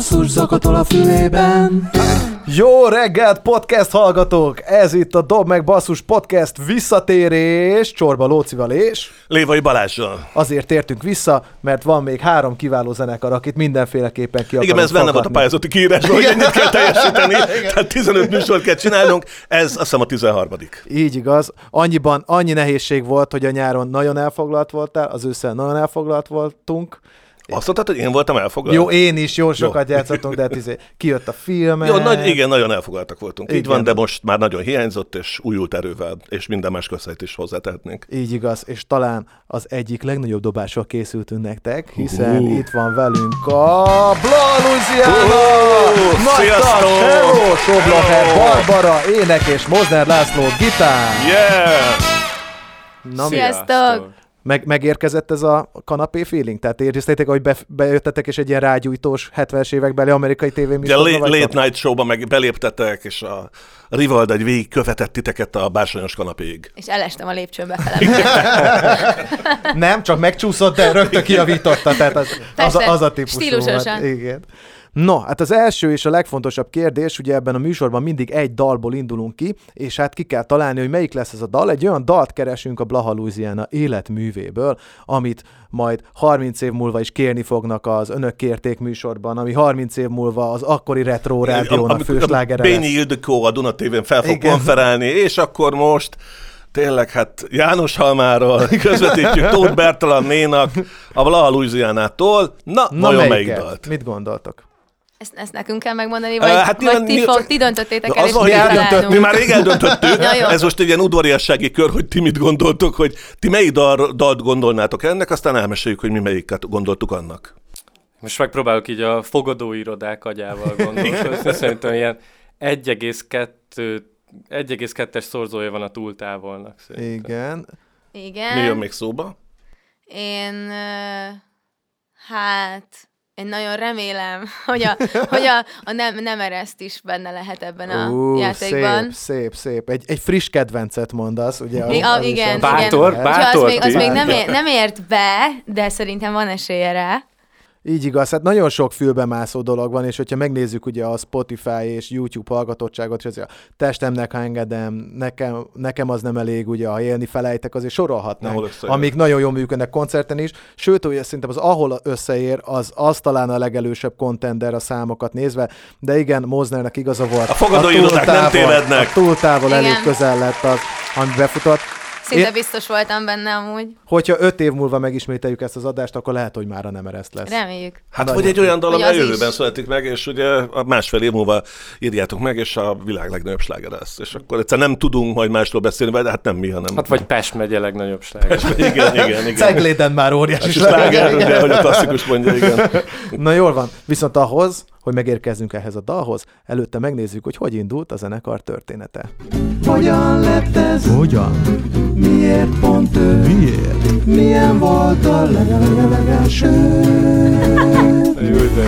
basszus zakatol a fülében. Jó reggelt, podcast hallgatók! Ez itt a Dob meg Basszus podcast visszatérés, Csorba Lócival és... Lévai Balázsral. Azért tértünk vissza, mert van még három kiváló zenekar, akit mindenféleképpen ki Igen, ez benne volt a pályázati kiírásban, hogy ennyit kell teljesíteni, tehát 15 műsort kell csinálnunk, ez azt hiszem a 13 Így igaz. Annyiban, annyi nehézség volt, hogy a nyáron nagyon elfoglalt voltál, az ősszel nagyon elfoglalt voltunk, azt mondtad, hogy én voltam elfoglalt? Jó, én is, jó sokat jó. játszottunk, de tizé, kijött a film. Jó, nagy, igen, nagyon elfoglaltak voltunk. Igen. Így van, de most már nagyon hiányzott, és újult erővel, és minden más köszönhet is hozzátehetnénk. Így igaz, és talán az egyik legnagyobb dobásról készültünk nektek, hiszen uh. itt van velünk a Bla Luciana! Uh, Sziasztok! Hello, Soblacher, Barbara, énekes, Mozner László, gitár! Yeah! Na, Sziasztok! Meg, megérkezett ez a kanapé feeling? Tehát éreztétek, hogy be, bejöttetek, és egy ilyen rágyújtós 70-es évekbeli amerikai tévéműsorba Ja, late, late night showba meg beléptetek, és a Rivalda egy végig követett titeket a bársonyos kanapéig. És elestem a lépcsőn befele. Nem, csak megcsúszott, de rögtön kiavította, tehát az, az, az, az a típusú Stílusosan. Volt. Igen. No, hát az első és a legfontosabb kérdés, ugye ebben a műsorban mindig egy dalból indulunk ki, és hát ki kell találni, hogy melyik lesz ez a dal. Egy olyan dalt keresünk a Blaha Louisiana életművéből, amit majd 30 év múlva is kérni fognak az önök kérték műsorban, ami 30 év múlva az akkori retro rádiónak főslágere Bényi Ildikó a Duna TV-n fel fog Igen. konferálni, és akkor most tényleg, hát János Halmáról közvetítjük Tóth Bertalan Nénak a Blaha Louisiana-tól. Na, Na vajon melyik dalt? Mit gondoltok? Ezt, ezt nekünk kell megmondani, vagy, uh, hát vagy ti, fog, ti döntöttétek el, az és mi eldöntött, Mi már rég eldöntöttük. ja, Ez most egy ilyen udvariassági kör, hogy ti mit gondoltok, hogy ti melyik dal, dalt gondolnátok ennek, aztán elmeséljük, hogy mi melyiket gondoltuk annak. Most megpróbálok így a fogadóirodák agyával gondolni. Szerintem ilyen 1,2 1,2-es szorzója van a túltávolnak. Szerintem. Igen. Igen. Mi jön még szóba? Én, hát én nagyon remélem, hogy a, hogy a, a nem, nem ereszt is benne lehet ebben a uh, játékban. Szép, szép, szép. Egy, egy friss kedvencet mondasz, ugye? Még, a, igen, bátor, igen. Bátor, az még, az még nem, ér, nem ért be, de szerintem van esélye rá. Így igaz, hát nagyon sok fülbemászó dolog van, és hogyha megnézzük ugye a Spotify és YouTube hallgatottságot, és az a testemnek, ha engedem, nekem, nekem az nem elég, ugye, ha élni felejtek, azért sorolhatnánk, amik nagyon jól működnek koncerten is, sőt, ugye szerintem az ahol összeér, az, az talán a legelősebb contender a számokat nézve, de igen, Moznernek igaza volt. A fogadói nem tévednek. A túl távol elég közel lett az, ami befutott. Szinte Én... biztos voltam benne amúgy. Hogyha öt év múlva megismételjük ezt az adást, akkor lehet, hogy már a nem ereszt lesz. Reméljük. Hát Nagyon. vagy egy olyan dal, ami a jövőben is. születik meg, és ugye a másfél év múlva írjátok meg, és a világ legnagyobb sláger lesz. És akkor egyszer nem tudunk majd másról beszélni, de hát nem mi, hanem... Hát vagy Pest megye legnagyobb sláger. Pest, igen, igen, igen. Cegléden már óriási hát sláger, ugye, hogy a klasszikus mondja, igen. Na jól van. Viszont ahhoz, hogy megérkezzünk ehhez a dalhoz, előtte megnézzük, hogy hogy indult a zenekar története. Hogyan lett ez? Hogyan? Miért pont ő? Miért? Milyen volt a legelső?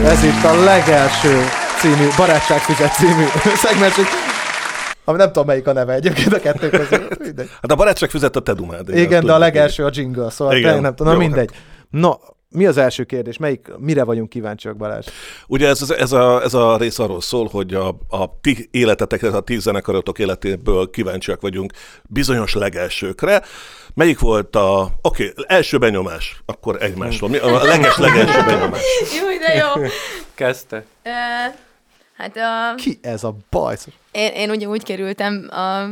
Ez itt a legelső című, Barátságfizet című szegmens, ami nem tudom melyik a neve egyébként a kettő közül. Hát a barátságfüzet a te dumád. Igen, de a legelső a jingle, szóval Igen. nem tudom, na mindegy. No, mi az első kérdés? Melyik, mire vagyunk kíváncsiak, Balázs? Ugye ez, ez, a, ez a rész arról szól, hogy a, a ti életetekre, a ti zenekarotok életéből kíváncsiak vagyunk bizonyos legelsőkre. Melyik volt a... Oké, okay, első benyomás, akkor egymásról. Mi a leges legelső benyomás? Jó, de jó. Kezdte. Uh, hát a... Ki ez a baj? Én, én ugye úgy kerültem a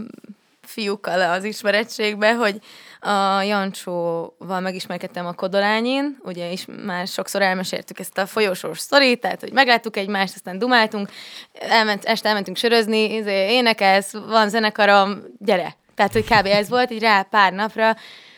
fiúkkal az ismerettségbe, hogy a Jancsóval megismerkedtem a Kodolányin, ugye is már sokszor elmeséltük ezt a folyosós sztorit, tehát hogy megláttuk egymást, aztán dumáltunk, elment, este elmentünk sörözni, izé, énekelsz, van zenekarom, gyere. Tehát, hogy kb. ez volt, így rá pár napra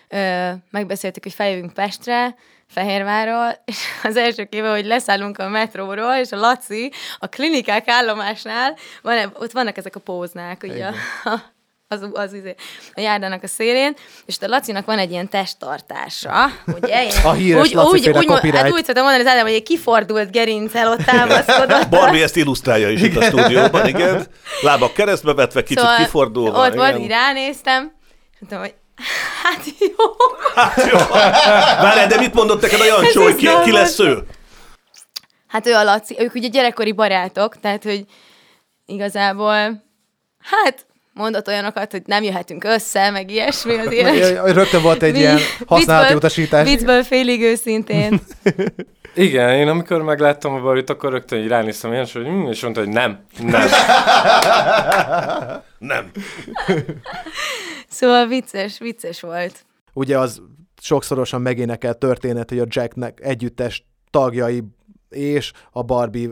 ö, megbeszéltük, hogy feljövünk Pestre, Fehérvárról, és az első kéve, hogy leszállunk a metróról, és a Laci a klinikák állomásnál, van, ott vannak ezek a póznák, ugye, a, az, az izé, a járdának a szélén, és a Lacinak van egy ilyen testtartása, ugye? a híres úgy, Laci úgy, úgy, hát úgy szoktam mondani az Ádám, hogy egy kifordult gerincel ott támaszkodott. Barbie ezt illusztrálja is itt a stúdióban, igen. Lábak keresztbe vetve, kicsit szóval kifordulva. Ott így ránéztem, és mondtam, hogy hát jó. Hát jó. Várj, de mit mondott neked a Jancsó, hogy ki, ki lesz ő? Hát ő a Laci, ők ugye gyerekkori barátok, tehát hogy igazából, hát mondott olyanokat, hogy nem jöhetünk össze, meg ilyesmi azért. Rögtön volt egy ilyen használati viccből- utasítás. Viccből félig őszintén. Igen, én amikor megláttam a barit, akkor rögtön így ránéztem ilyen, hogy hm, és mondta, hogy nem, nem. Nem. Szóval vicces, vicces volt. Ugye az sokszorosan megénekelt történet, hogy a Jacknek együttes tagjai és a Barbie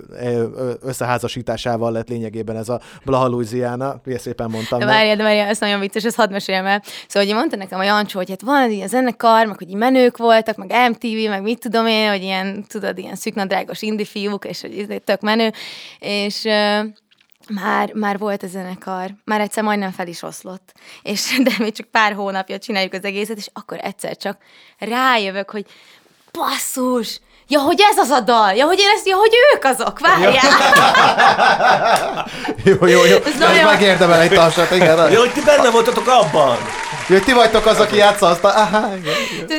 összeházasításával lett lényegében ez a Blaha Louisiana, ugye szépen mondtam. De várjál, de várjál, ez nagyon vicces, ezt hadd meséljem el. Szóval, hogy mondta nekem a Jancsó, hogy hát van a zenekar, meg hogy így menők voltak, meg MTV, meg mit tudom én, hogy ilyen, tudod, ilyen szűknadrágos indi fiúk, és hogy ez tök menő, és már, már volt a zenekar, már egyszer majdnem fel is oszlott, és de még csak pár hónapja csináljuk az egészet, és akkor egyszer csak rájövök, hogy basszus, Ja, hogy ez az a dal, ja, hogy én ezt, ja, hogy ők azok, várjál. Jó, jó, jó. Ez nagyon- megérdemel egy tarsat, igen. Jó, hogy ti benne voltatok abban. Hogy ti vagytok az, aki játsza azt a... Aha, igen.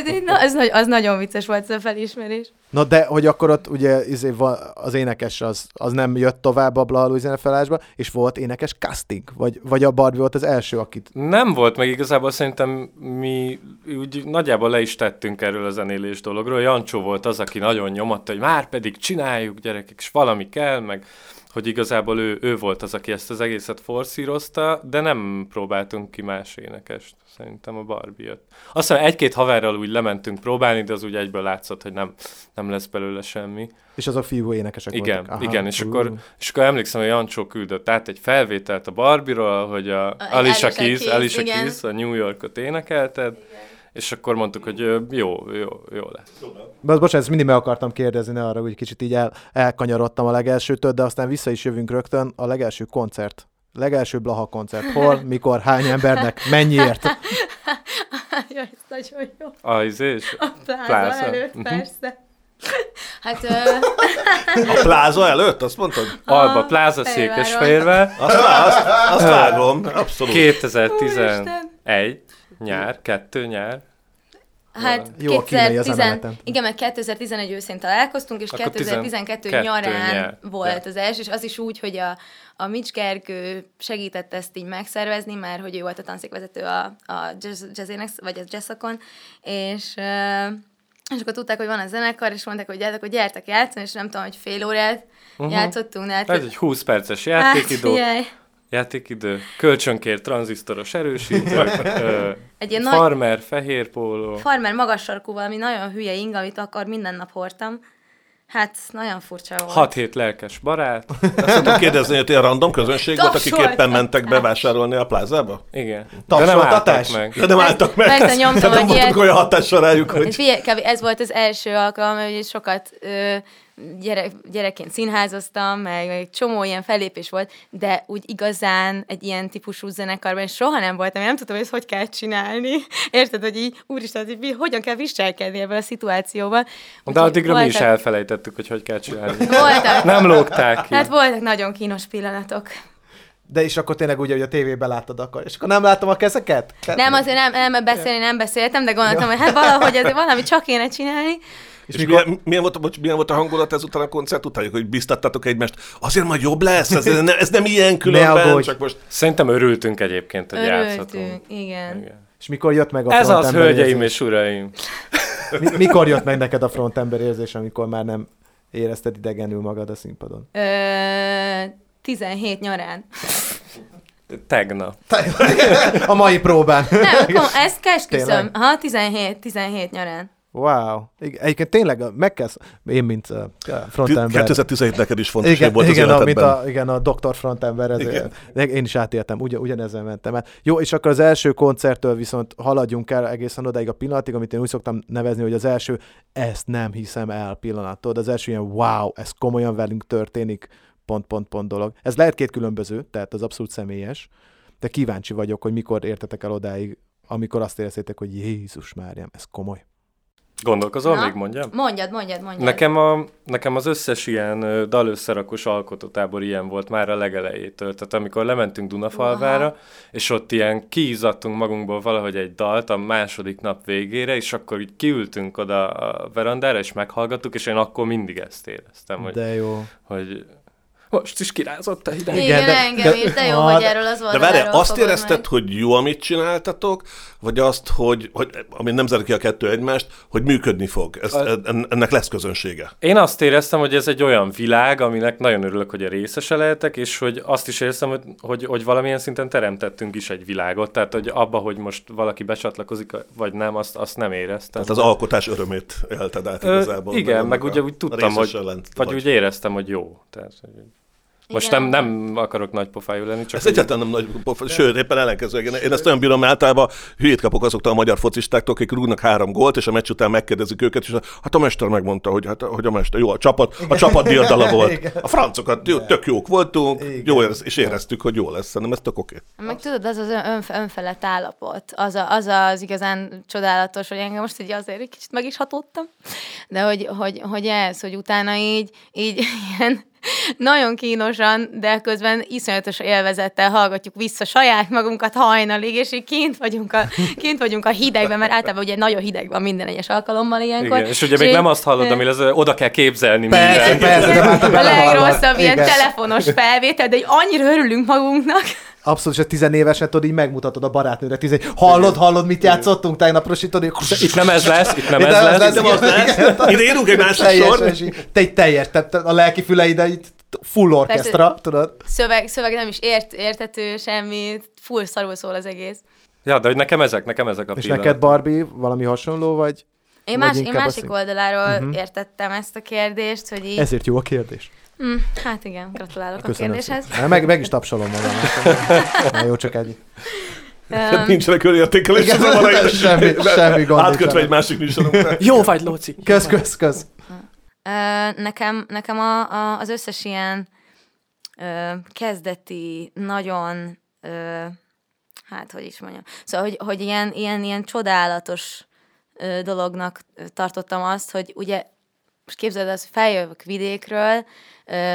igen. Na, ez, nagy- az nagyon vicces volt ez a felismerés. Na de, hogy akkor ott ugye izé, az énekes az, az nem jött tovább a Blaha Louisiana felállásba, és volt énekes casting? Vagy, vagy a Barbie volt az első, akit... Nem volt, meg igazából szerintem mi úgy nagyjából le is tettünk erről a zenélés dologról. Jancsó volt az, aki nagyon nyomatta, hogy már pedig csináljuk gyerekek, és valami kell, meg hogy igazából ő, ő volt az, aki ezt az egészet forszírozta, de nem próbáltunk ki más énekest. Szerintem a Barbie jött. Azt hiszem egy-két haverral úgy lementünk próbálni, de az úgy egyből látszott, hogy nem, nem lesz belőle semmi. És azok fiú énekesek Igen, voltak. Aha. igen, és akkor, és akkor emlékszem, hogy Jancsó küldött át egy felvételt a Barbie-ról, hogy a A- Alicia Alicia Keys, Keys, Alicia igen. Keys a New Yorkot énekelted, és akkor mondtuk, hogy jó, jó, jó lesz. De az, bocsánat, ezt mindig meg akartam kérdezni, ne arra, hogy kicsit így el, elkanyarodtam a legelsőtől, de aztán vissza is jövünk rögtön. A legelső koncert. Legelső Blaha koncert. Hol, mikor, hány embernek, mennyiért? Jaj, ez nagyon jó. A izés? A pláza, Pláza. előtt, Mhm. persze. Hát, ö, A pláza előtt, azt mondtad? Alba Pláza. Székesfehérvár, Azt, azt, azt vágom, abszolút. 2011 nyár, kettő nyár. hát Jó, a kínai az 2010 emeleten. igen, meg 2011 őszén találkoztunk, és Akkor 2012 12 nyarán nyár. volt Ja. az első, és az is úgy, hogy a, a Mitch Gergő segített ezt így megszervezni, mert hogy ő volt a tanszékvezető a, a jazz, jazzének, vagy a jazzakon, és és akkor tudták, hogy van a zenekar, és mondták, hogy gyertek, hogy gyertek játszani, és nem tudom, hogy fél órát uh-huh. játszottunk. Hát, Ez egy 20 perces hát, játékidő, figyelj, játékidő, kölcsönkért tranzisztoros erősítők, ö, Egy ilyen nagy- farmer, fehér póló. farmer magas sarkú valami nagyon hülye ing, amit akar minden nap hordtam. Hát, nagyon furcsa volt. 6 hét lelkes barát. Azt tudom kérdezni, hogy ilyen random közönség volt, akik éppen mentek bevásárolni a plázába? Igen. De nem Tapsoltatás? álltak meg. De nem álltak meg. Persze, nyomtam voltunk ilyet. olyan hatással rájuk, hogy... ez volt az első alkalom, hogy sokat ö, gyerek, gyerekként színházoztam, meg, meg egy csomó ilyen fellépés volt, de úgy igazán egy ilyen típusú zenekarban soha nem voltam, én nem tudtam, hogy ezt hogy kell csinálni. Érted, hogy így, úristen, hogy hogyan kell viselkedni ebben a szituációban. De Úgyhogy addigra mi is voltak- elfelejtettük, hogy hogy kell csinálni. Voltak. Nem lógták ki. Hát voltak nagyon kínos pillanatok. De és akkor tényleg úgy, hogy a tévében láttad akkor. És akkor nem láttam a kezeket? Nem, azért nem, nem beszélni nem beszéltem, de gondoltam, hogy hát valahogy azért valami csak kéne csinálni. És milyen, milyen, volt, bocs, milyen volt a hangulat ezután a koncert után, hogy biztattatok egymást, azért majd jobb lesz, ez, ez, nem, ez nem ilyen különben, aggódj. csak most... Szerintem örültünk egyébként, hogy játszhatunk. Örültünk, igen. Igen. És mikor jött meg a Ez az, hölgyeim érzés? és uraim. Mi- Mikor jött meg neked a frontember érzés, amikor már nem érezted idegenül magad a színpadon? Ö, 17 nyarán. Tegnap. A mai próbán. Nem, kom, ezt esküszöm. Tényleg? Ha, 17, 17 nyarán. Wow. Igen, Egyébként tényleg meg kell, én mint frontember. 2017 neked is fontos igen, volt igen, az a, mint a, igen, a doktor frontember, ez, Igen. én is átéltem, ugyan, ugyanezzel mentem el. Jó, és akkor az első koncerttől viszont haladjunk el egészen odáig a pillanatig, amit én úgy szoktam nevezni, hogy az első, ezt nem hiszem el pillanattól, az első ilyen wow, ez komolyan velünk történik, pont, pont, pont dolog. Ez lehet két különböző, tehát az abszolút személyes, de kíváncsi vagyok, hogy mikor értetek el odáig, amikor azt éreztétek, hogy Jézus Máriám, ez komoly. Gondolkozol, Na? még mondjam? Mondjad, mondjad, mondjad. Nekem, a, nekem az összes ilyen dalösszerakos alkotótábor ilyen volt már a legelejétől. Tehát amikor lementünk Dunafalvára, Aha. és ott ilyen kiizzadtunk magunkból valahogy egy dalt a második nap végére, és akkor így kiültünk oda a verandára, és meghallgattuk, és én akkor mindig ezt éreztem, hogy, De jó. hogy most is kirázott a hideg. Igen, Igen, de- engem de- is, de jó, Ah, hogy erről az volt. De várjál, azt érezted, hogy jó, amit csináltatok, vagy azt, hogy, hogy ami nem zárja ki a kettő egymást, hogy működni fog? Ez, A- en- ennek lesz közönsége. Én azt éreztem, hogy ez egy olyan világ, aminek nagyon örülök, hogy a részese lehetek, és hogy azt is éreztem, hogy, hogy, hogy valamilyen szinten teremtettünk is egy világot, tehát hogy abba, hogy most valaki becsatlakozik, vagy nem, azt, azt nem éreztem. Tehát az alkotás örömét élted át Ö, igazából. igen, annak meg a- ugye úgy a tudtam, hogy, lent vagy úgy éreztem, hogy jó. Tehát, hogy most nem, nem akarok nagy pofájú lenni, csak Ez egyáltalán nem nagy pofa, sőt, éppen ellenkezőleg. Én, én ezt olyan bírom általában, hülyét kapok azoktól a magyar focistáktól, akik rúgnak három gólt, és a meccs után megkérdezik őket, és hát a mester megmondta, hogy, hát, hogy a mester, jó, a csapat, a csapat diadala volt. Igen. A francokat jó, tök jók voltunk, Igen. jó, és éreztük, hogy jó lesz. Szerintem ez tök oké. Meg tudod, az az ön, önfelett állapot, az, a, az az igazán csodálatos, hogy engem most így azért egy kicsit meg is hatódtam, de hogy, hogy, hogy ez, hogy utána így, így ilyen nagyon kínosan, de közben iszonyatos élvezettel hallgatjuk vissza saját magunkat hajnalig, és így kint vagyunk a, kint vagyunk a hidegben, mert általában ugye nagyon hideg van minden egyes alkalommal ilyenkor. Igen, és ugye még nem azt hallod, ami az, oda kell képzelni Persze, mindent. persze, de már te a legrosszabb ilyen telefonos felvétel, de annyira örülünk magunknak. Abszolút, és a tizenévesen tudod, így megmutatod a barátnőre, tizen... hallod, hallod, mit játszottunk tegnap, és itt. Itt nem ez lesz, itt nem Itt ez lesz. Nem az lesz. Ide írunk egy másik sor. te egy teljes, te, te a lelki füleid, így full orkestra, tudod? Szöveg, szöveg nem is ért, értető, semmi, full szarul szól az egész. Ja, de hogy nekem ezek, nekem ezek a És pillanatok. neked, Barbie, valami hasonló, vagy Én, más, én másik azt- oldaláról Mhm. uh-huh. értettem ezt a kérdést, hogy így... ezért jó a kérdés? Mm, hát igen, gratulálok a Köszönöm kérdéshez. szépen. Meg, meg is tapsolom magam. Na jó, csak egy. Um, Nincsenek körértékelés. Igen, ez a valami- semmi- semmi gond Átkötve egy másik műsorunkra. Jó vagy, Lóci. Kösz, kösz, kösz. Nekem nekem a, a, az összes ilyen ö, kezdeti, nagyon, ö, hát hogy is mondjam, szóval, hogy, hogy ilyen, ilyen, ilyen csodálatos ö, dolognak tartottam azt, hogy ugye most képzeld azt, feljövök vidékről,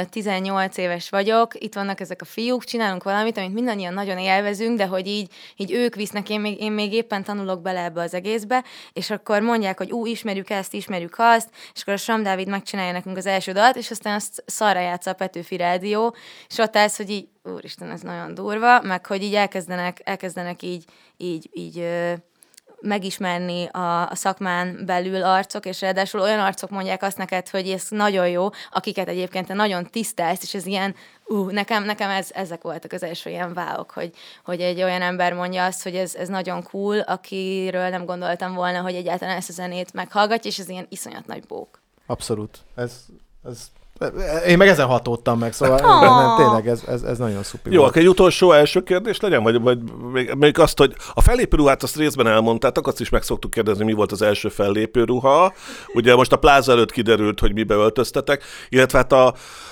18 éves vagyok, itt vannak ezek a fiúk, csinálunk valamit, amit mindannyian nagyon élvezünk, de hogy így, így ők visznek, én még, én még éppen tanulok bele ebbe az egészbe, és akkor mondják, hogy ú, ismerjük ezt, ismerjük azt, és akkor a Sam Dávid megcsinálja nekünk az első dalt, és aztán azt szarra játsza a Petőfi Rádió, és ott állsz, hogy így, úristen, ez nagyon durva, meg hogy így elkezdenek, elkezdenek így, így, így ö, megismerni a, a szakmán belül arcok, és ráadásul olyan arcok mondják azt neked, hogy ez nagyon jó, akiket egyébként te nagyon tisztelsz, és ez ilyen, ú, nekem, nekem ez, ezek voltak az első ilyen váok, hogy, hogy egy olyan ember mondja azt, hogy ez, ez nagyon cool, akiről nem gondoltam volna, hogy egyáltalán ezt a zenét meghallgatja, és ez ilyen iszonyat nagy bók. Abszolút. Ez, ez, én meg ezen hatódtam meg, szóval Oh. nem, tényleg ez, ez, ez nagyon szupi Jó, volt. akkor egy utolsó első kérdés legyen, vagy, vagy még, még azt, hogy a fellépő ruhát azt részben elmondtátok, azt is meg szoktuk kérdezni, mi volt az első fellépő ruha. Ugye most a pláza előtt kiderült, hogy mibe öltöztetek, illetve hát a,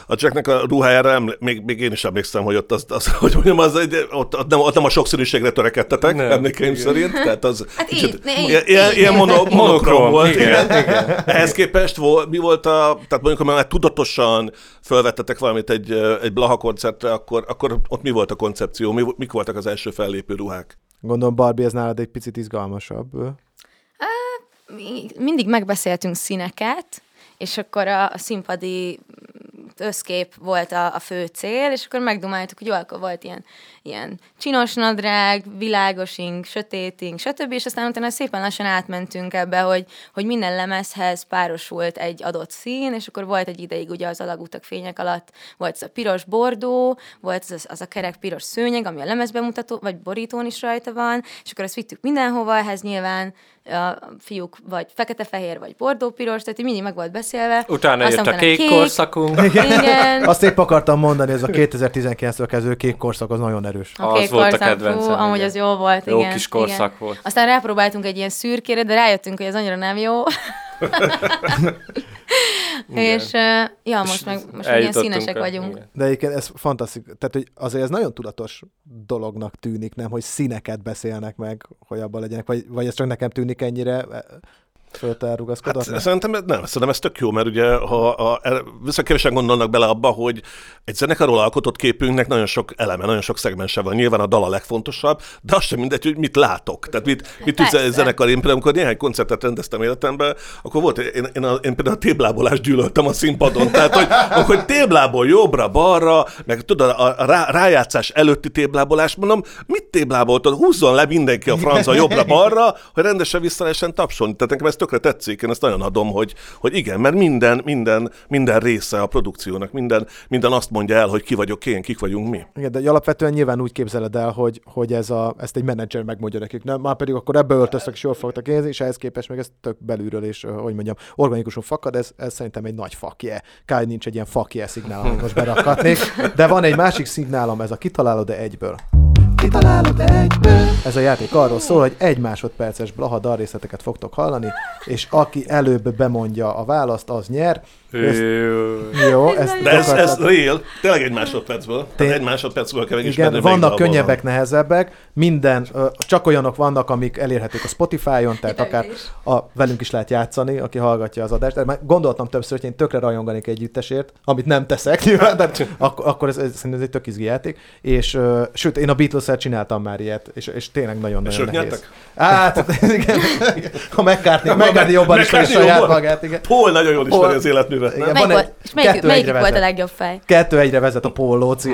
a Jacknek a ruhájára eml- még, még én is emlékszem, hogy ott, az, az, hogy mondjam, az egy, ott, ott, nem, ott nem a sokszínűségre törekedtetek, Nem. emlékeim Igen. szerint, tehát az Hát kicsit- így, így, ilyen, ilyen, így ilyen monokrom volt. Igen, Igen. Ehhez képest vol, mi volt a, tehát mondjuk, ha már tudatosan felvettetek valamit egy, egy Blaha koncertre, akkor, akkor ott mi volt a koncepció, mi, mik voltak az első fellépő ruhák? Gondolom Barbie ez nálad egy picit izgalmasabb. mi- mindig megbeszéltünk színeket, és akkor a, a színpadi összkép volt a, a fő cél, és akkor megdumáltuk, hogy jó, akkor volt ilyen, ilyen csinos nadrág, világosink, sötétink, stb. És aztán utána szépen lassan átmentünk ebbe, hogy, hogy minden lemezhez párosult egy adott szín, és akkor volt egy ideig ugye az alagutak fények alatt, volt az a piros bordó, volt az, az a kerek piros szőnyeg, ami a lemezbemutató, vagy borítón is rajta van, és akkor ezt vittük mindenhova, ehhez nyilván a fiúk vagy fekete-fehér, vagy bordó-piros, tehát így mindig meg volt beszélve. Utána Aztán jött a utána kék korszakunk. Igen. Azt épp akartam mondani, ez a 2019-től kezdő kék korszak az nagyon erős. A Az volt a kedvencem, fú, amúgy igen. az jó volt, Jó igen. kis korszak igen. volt. Aztán rápróbáltunk egy ilyen szürkére, de rájöttünk, hogy ez annyira nem jó. És uh, ja, most meg, most meg ilyen színesek a- vagyunk. igen. De egyébként ez fantasztikus, tehát hogy azért ez nagyon tudatos dolognak tűnik, nem, hogy színeket beszélnek meg, hogy abban legyenek, vagy, vagy ez csak nekem tűnik ennyire. Fölött elrugaszkodott? Hát, szerintem nem, szerintem ez tök jó, mert ugye ha a, visszakevésen gondolnak bele abba, hogy egy zenekarról alkotott képünknek nagyon sok eleme, nagyon sok szegmense van. Nyilván a dal a legfontosabb, de az sem mindegy, hogy mit látok. Tehát mit, mit tudsz egy zenekar. Én például, amikor néhány koncertet rendeztem életemben, akkor volt, én, én, a, én például a téblábolást gyűlöltem a színpadon. Tehát, hogy, hogy téblából jobbra, balra, meg tudod, a, a rá, rájátszás előtti téblábolás, mondom, mit tébláboltad? Húzzon le mindenki a franca jobbra-balra, hogy rendesen vissza lehessen tapsolni. Tehát nekem ez tökre tetszik, én ezt nagyon adom, hogy, hogy igen, mert minden, minden, minden része a produkciónak, minden, minden azt mondja el, hogy ki vagyok én, kik vagyunk mi. Igen, de alapvetően nyilván úgy képzeled el, hogy, hogy ez a, ezt egy menedzser megmondja nekik. Nem, már pedig akkor ebbe öltöztek, és jól fogtak érzni, és ehhez képest meg ez tök belülről, és hogy mondjam, organikusan fakad, ez, ez szerintem egy nagy fakje. Hogy nincs egy ilyen fakje szignál, amit most berakhatnék. De van egy másik szignálom, ez a kitalálod, de egyből. Kitalálod egyből. Ez a játék arról szól, hogy egy másodperces blaha dalrészleteket fogtok hallani, és aki előbb bemondja a választ, az nyer. Ezt, jó, ezt De ez, ez real, tényleg egy másodpercből. Tény- Tehát egy másodpercből kell Igen, vannak könnyebbek, nehezebbek, minden, csak olyanok vannak, amik elérhetők a Spotify-on, tehát akár is. a, velünk is lehet játszani, aki hallgatja az adást. Már gondoltam többször, hogy én tökre rajonganék együttesért, amit nem teszek nyilván, de ak- akkor ez, ez, szerintem ez egy tök izgi játék. És ö, sőt, én a beatles csináltam már ilyet, és, és tényleg nagyon-nagyon nehéz. Hát, igen, a McCartney, McCartney jobban ismeri McCartney saját magát, igen. Paul nagyon jól ismeri az életművet, Igen. nem? van Melyik egy- volt, és melyik, kettő melyik egyre volt a vezet. legjobb fej? Kettő egyre vezet a Paul Lóci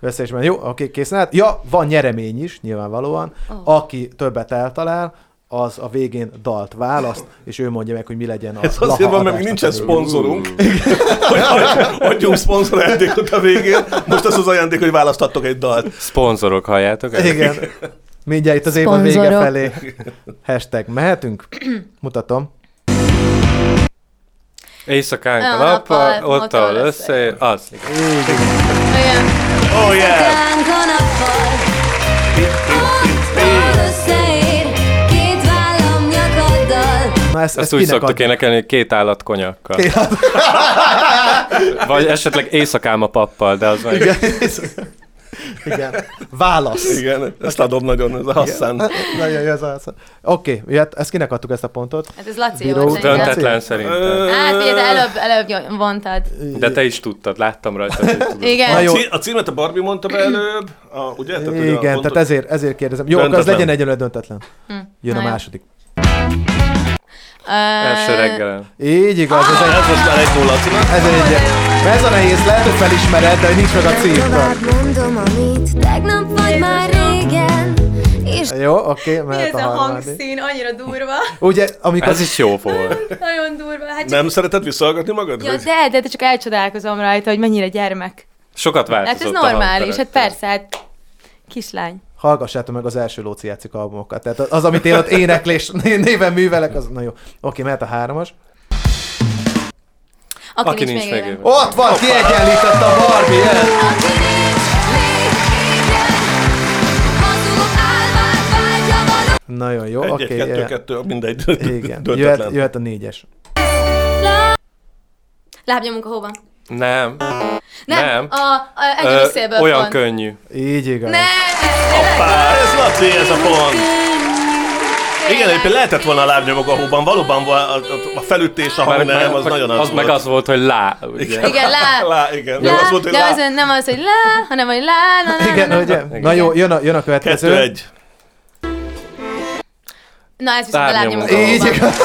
összeismerni. Jó, oké, készen állt. Ja, van nyeremény is, nyilvánvalóan. Oh. Aki többet eltalál, az a végén dalt választ, és ő mondja meg, hogy mi legyen a Ez azért van, mert még nincsen szponzorunk, hogy adj- adjunk szponzor ajándékot a végén. Most az az ajándék, hogy választhattok egy dalt. Szponzorok, halljátok? ezt? Igen. Mindjárt itt az év a vége felé. Hashtag mehetünk? Mutatom. Éjszakánk a nappal, ott, ahol össze, az. Igen. Oh yeah! A nappal, ott, ahol összeér, két vállam nyakaddal. Na ezt, Ezt ezt úgy szoktuk ad... énekelni, hogy két állat konyakkal. Két állat- Vagy esetleg éjszakám a pappal, de az meg... Igen. Igen. Válasz. Igen, ezt adom nagyon, ez a Hassan. Nagyon jó ez az. Oké, okay, ezt kinek adtuk ezt a pontot? Hát ez Laci Bíró volt. Döntetlen szerintem. Hát de előbb, előbb vontad. De te is tudtad, láttam rajta, hogy tudod. Igen. Na jó. A, cí- a címet a Barbie mondta be előbb, a, ugye? Tehát, a Igen, pontot- tehát ezért, ezért kérdezem. Jó, akkor az Döntetlen. legyen egyenlő döntetlen. Hm. Jön Na a második. Első reggelen. Így igaz, ez egy, Ez most már egy nulla ez egy, mert ez a nehéz, lehet, hogy felismered, de nincs meg a cím. Tovább mondom, amit tegnap vagy már régen, és Jó, oké, okay, Mi mehet ez a hangszín? Annyira durva. Ugye, amikor... Ez is jó volt. Nagyon durva. Hát csak... Nem szereted visszahallgatni magad? Ja, Vagy? de, de, de csak elcsodálkozom rajta, hogy mennyire gyermek. Sokat Hát változott ez a normális, hát persze, hát kislány. Hallgassátok meg az első Lóci játszik albumokat. Tehát az, amit én ott éneklés néven művelek, az na jó. Oké, mehet a hármas. Aki, Aki nincs, nincs élen. Ott van, kiegyenlített a Barbie, aki nincs való. Nagyon jó, oké. egy, kettő, Okay, kettő, mindegy. igen, jöhet, jöhet a négyes. Lábnyomunk a hóban. Nem. Nem, Nem. a, a egyedi szélből olyan pont. könnyű. Így igaz. Ne, Hoppá, ez Laci, ez a pont. Igen, egyébként lehetett volna a lábnyomok a hóban, valóban a, a, a felütés, a hang nem, az nagyon az, az meg volt. az volt, hogy lá. Ugye? Igen, lá. Lá, igen. Lá, Nem az volt, hogy de lá. az, nem az, hogy lá, hanem hogy lá, na, na, Igen, na, ugye? Na jó, jön a, jön a következő. Kettő egy. Na, ez viszont a a Így igaz.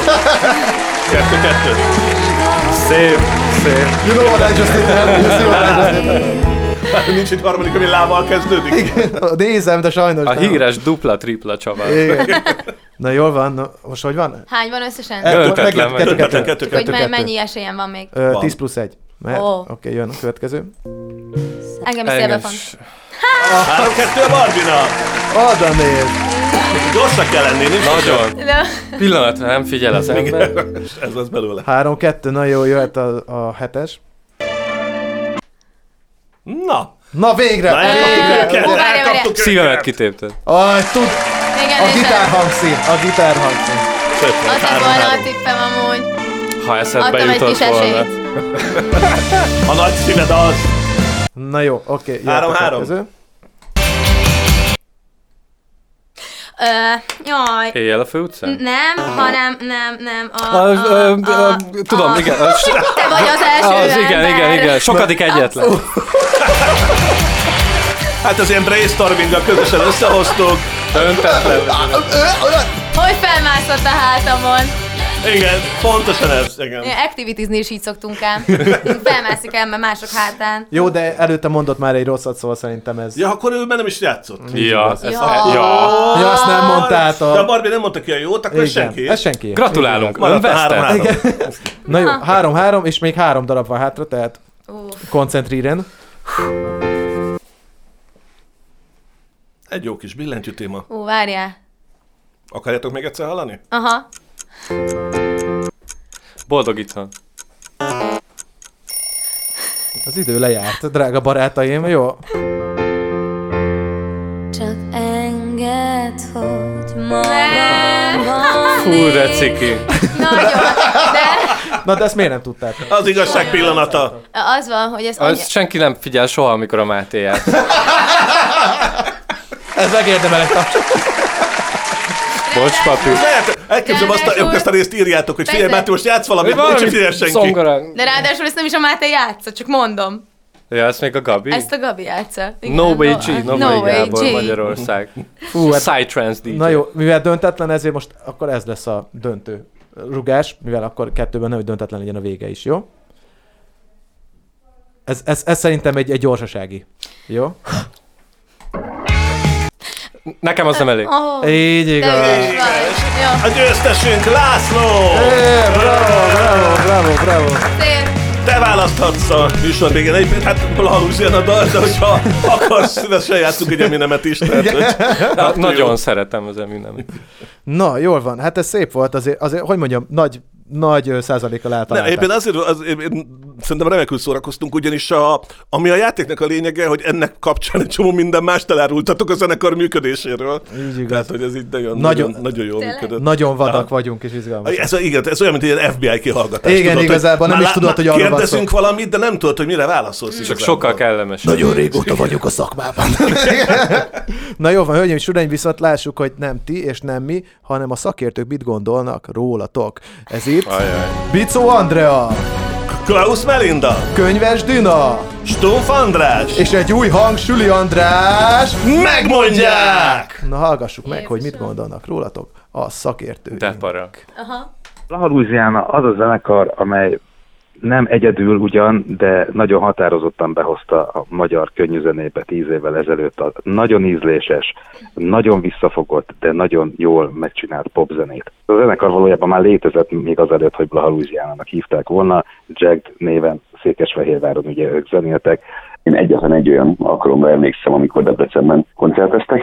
Kettő, kettő. Szép, szép. You know what I just did? You see what I just did? Nincs egy harmadik, ami lával kezdődik. Nézem, de sajnos A nem. híres dupla-tripla Csaba. Igen. Na jól van, na, most hogy van? Hány van összesen? Döntetlen vagy. kettő, kettő, Kettő, kettő, Hogy mennyi esélyem van még? Ö, Van. 10 plusz 1. Mehet? Ó. Oké, jön a következő. Engem is szélbe font. is. Három, kettő a Barbinak. Oda néz! Gyorsak kell lenni, nincs Nagyon. De, Pillanatra nem figyel az ember. Ez lesz belőle. 3, 2, na jó, jöhet a, a hetes. Na, Na végre! Na, végre! elkaptuk. Szívemet kitépted. Aj, tud! igen, A gitár hangszín! A gitár hangszín! Volt, Az lett volna a tippem amúgy. Ha eszedbe Adtam jutott volna. A nagy szíved az. Na jó, oké, jöhet Három, a három. következő. Ö, jaj. Éjjel a főutcán? Nem, hanem nem, nem. A, A, a, a, a, a, tudom, a, igen. Az, Te vagy az első az, igen, ember. igen, igen. Sokadik egyetlen. Hát az ilyen brainstorminggal közösen összehoztuk. Döntetlen. Hogy felmászott a hátamon? Igen, pontosan ez, igen. Ilyen activitizni is így szoktunk ám. Felmászik ember mások hátán. Jó, de előtte mondott már egy rosszat, szóval szerintem ez... Ja, akkor ő már nem is játszott. Ja, ez, Ja. ja. Ja, azt nem mondtátok. De a Barbie nem mondta ki a jót, akkor ez Igen, senki. ez senki. Gratulálunk, ön Maradt a vesztett. három-három. Na jó, három-három, és még három darab van hátra, tehát Uff. koncentríren. Egy jó kis billentyű téma. Ú, várjál. Akarjátok még egyszer hallani? Aha. Boldog itthon. Az idő lejárt, drága barátaim, jó? Csak enged, hogy magamban Fú, de ciki. Nagyon. De Na, de ezt miért nem tudtátok? Az igazság pillanata. az van, hogy ez annyi... Az senki nem figyel soha, amikor a Máté játszik. Ez megérdemel egy. Bocs, papi. Lehet, elképzelem azt, Ráadásul- ezt a részt írjátok, hogy figyelj. Máté, most játsz valamit, Mi nem csak valami figyelj senki. zongorán. De ráadásul ezt nem is a Máté játsza, csak mondom. Ja, ezt még a Gabi? Ezt a Gabi játsza. Igen, No Way G, No, No Way Way Gábor, G. Magyarország. Fú, hát, Psytrance DJ. na jó, mivel döntetlen, ezért most akkor ez lesz a döntő rugás, mivel akkor kettőben nem, hogy döntetlen legyen a vége is, jó? Ez, ez, ez szerintem egy, egy gyorsasági. Jó? Nekem az nem elég. Oh, Így igaz. Jó, A győztesünk László! É, bravo, bravo, bravo, bravo. szép. Te választhatsz a műsor végén. Egyébként hát Blahalúzian a dal, de hogyha akarsz, szívesen játszunk egy Eminemet is. Tehát, hogy, Na, nagyon szeretem az Eminem. Na, jól van. Hát ez szép volt. Azért, azért hogy mondjam, nagy, nagy ö, százalékkal nem, eltalálták. éppen azért, az, én, szerintem remekül szórakoztunk, ugyanis a, ami a játéknak a lényege, hogy ennek kapcsán egy csomó minden más elárultatok a zenekar működéséről. Így igaz. Tehát, hogy ez így nagyon, Nagyon- nagyon, nagyon jól működött. Nagyon vadak vagyunk és izgalmasak. Ez, igen, ez olyan, mint egy FBI kihallgatás. Igen, tudod, igazából nem is tudod, hogy arról van Kérdezünk valamit, de nem tudod, hogy mire válaszolsz. Csak igazából. sokkal kellemes. Nagyon régóta vagyok a szakmában. Na jó van, hölgyeim és uraim, viszont lássuk, hogy nem ti és nem mi, hanem a szakértők mit gondolnak rólatok. Ez Ajaj. Bicó Andrea, Klaus Melinda, Könyves Dina, Stumpf András, és egy új hang Süli András. megmondják! Na hallgassuk meg, Jézusom. hogy mit gondolnak rólatok a szakértők. De para. Aha. Blaha Louisiana az a zenekar, amely nem egyedül ugyan, de nagyon határozottan behozta a magyar könnyűzenébe tíz évvel ezelőtt a nagyon ízléses, nagyon visszafogott, de nagyon jól megcsinált popzenét. A zenekar valójában már létezett még azelőtt, hogy Blaha Louisiana-nak hívták volna, Jagged néven Székesfehérváron ugye ők zenéltek, Én egyetlen egy olyan alkalomra emlékszem, amikor Debrecenben koncerteztek,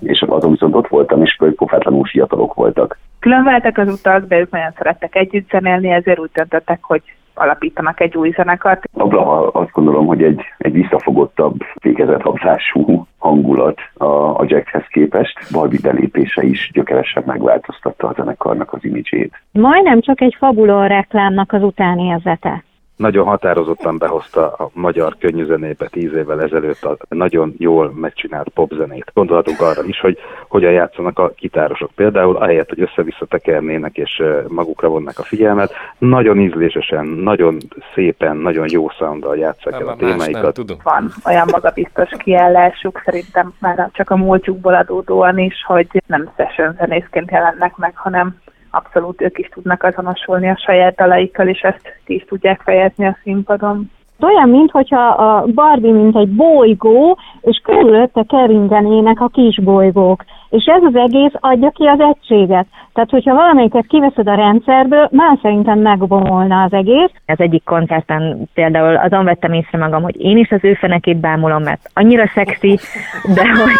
és azon viszont ott voltam, és pofátlanul fiatalok voltak. Különváltak az utak, de ők nagyon szerettek együtt zenélni, ezért úgy döntöttek, hogy alapítanak egy új zenekart. A Blaha azt gondolom, hogy egy, egy visszafogottabb, fékezethabzású hangulat a, a Jackhez képest. Barbie belépése is gyökeresen megváltoztatta a zenekarnak az imidzsét. Majdnem csak egy fabulon reklámnak az utánérzete. Nagyon határozottan behozta a magyar könnyűzenébe tíz évvel ezelőtt a nagyon jól megcsinált popzenét. Gondolhatunk arra is, hogy hogyan játszanak a gitárosok. Például ahelyett, hogy össze-vissza tekernének és magukra vonnak a figyelmet, nagyon ízlésesen, nagyon szépen, nagyon jó sounddal játszák el a témáikat. Van olyan magabiztos kiállásuk, szerintem már csak a múltjukból adódóan is, hogy nem session zenészként jelennek meg, hanem abszolút ők is tudnak azonosulni a saját dalaikkal, és ezt ki is tudják fejezni a színpadon. Olyan, mintha a Barbie mint egy bolygó, és körülötte keringenének a kis bolygók. És ez az egész adja ki az egységet. Tehát, hogyha valamelyiket kiveszed a rendszerből, már szerintem megbomolna az egész. Az egyik koncerten például azon vettem észre magam, hogy én is az ő fenekét bámulom, mert annyira szexi, de hogy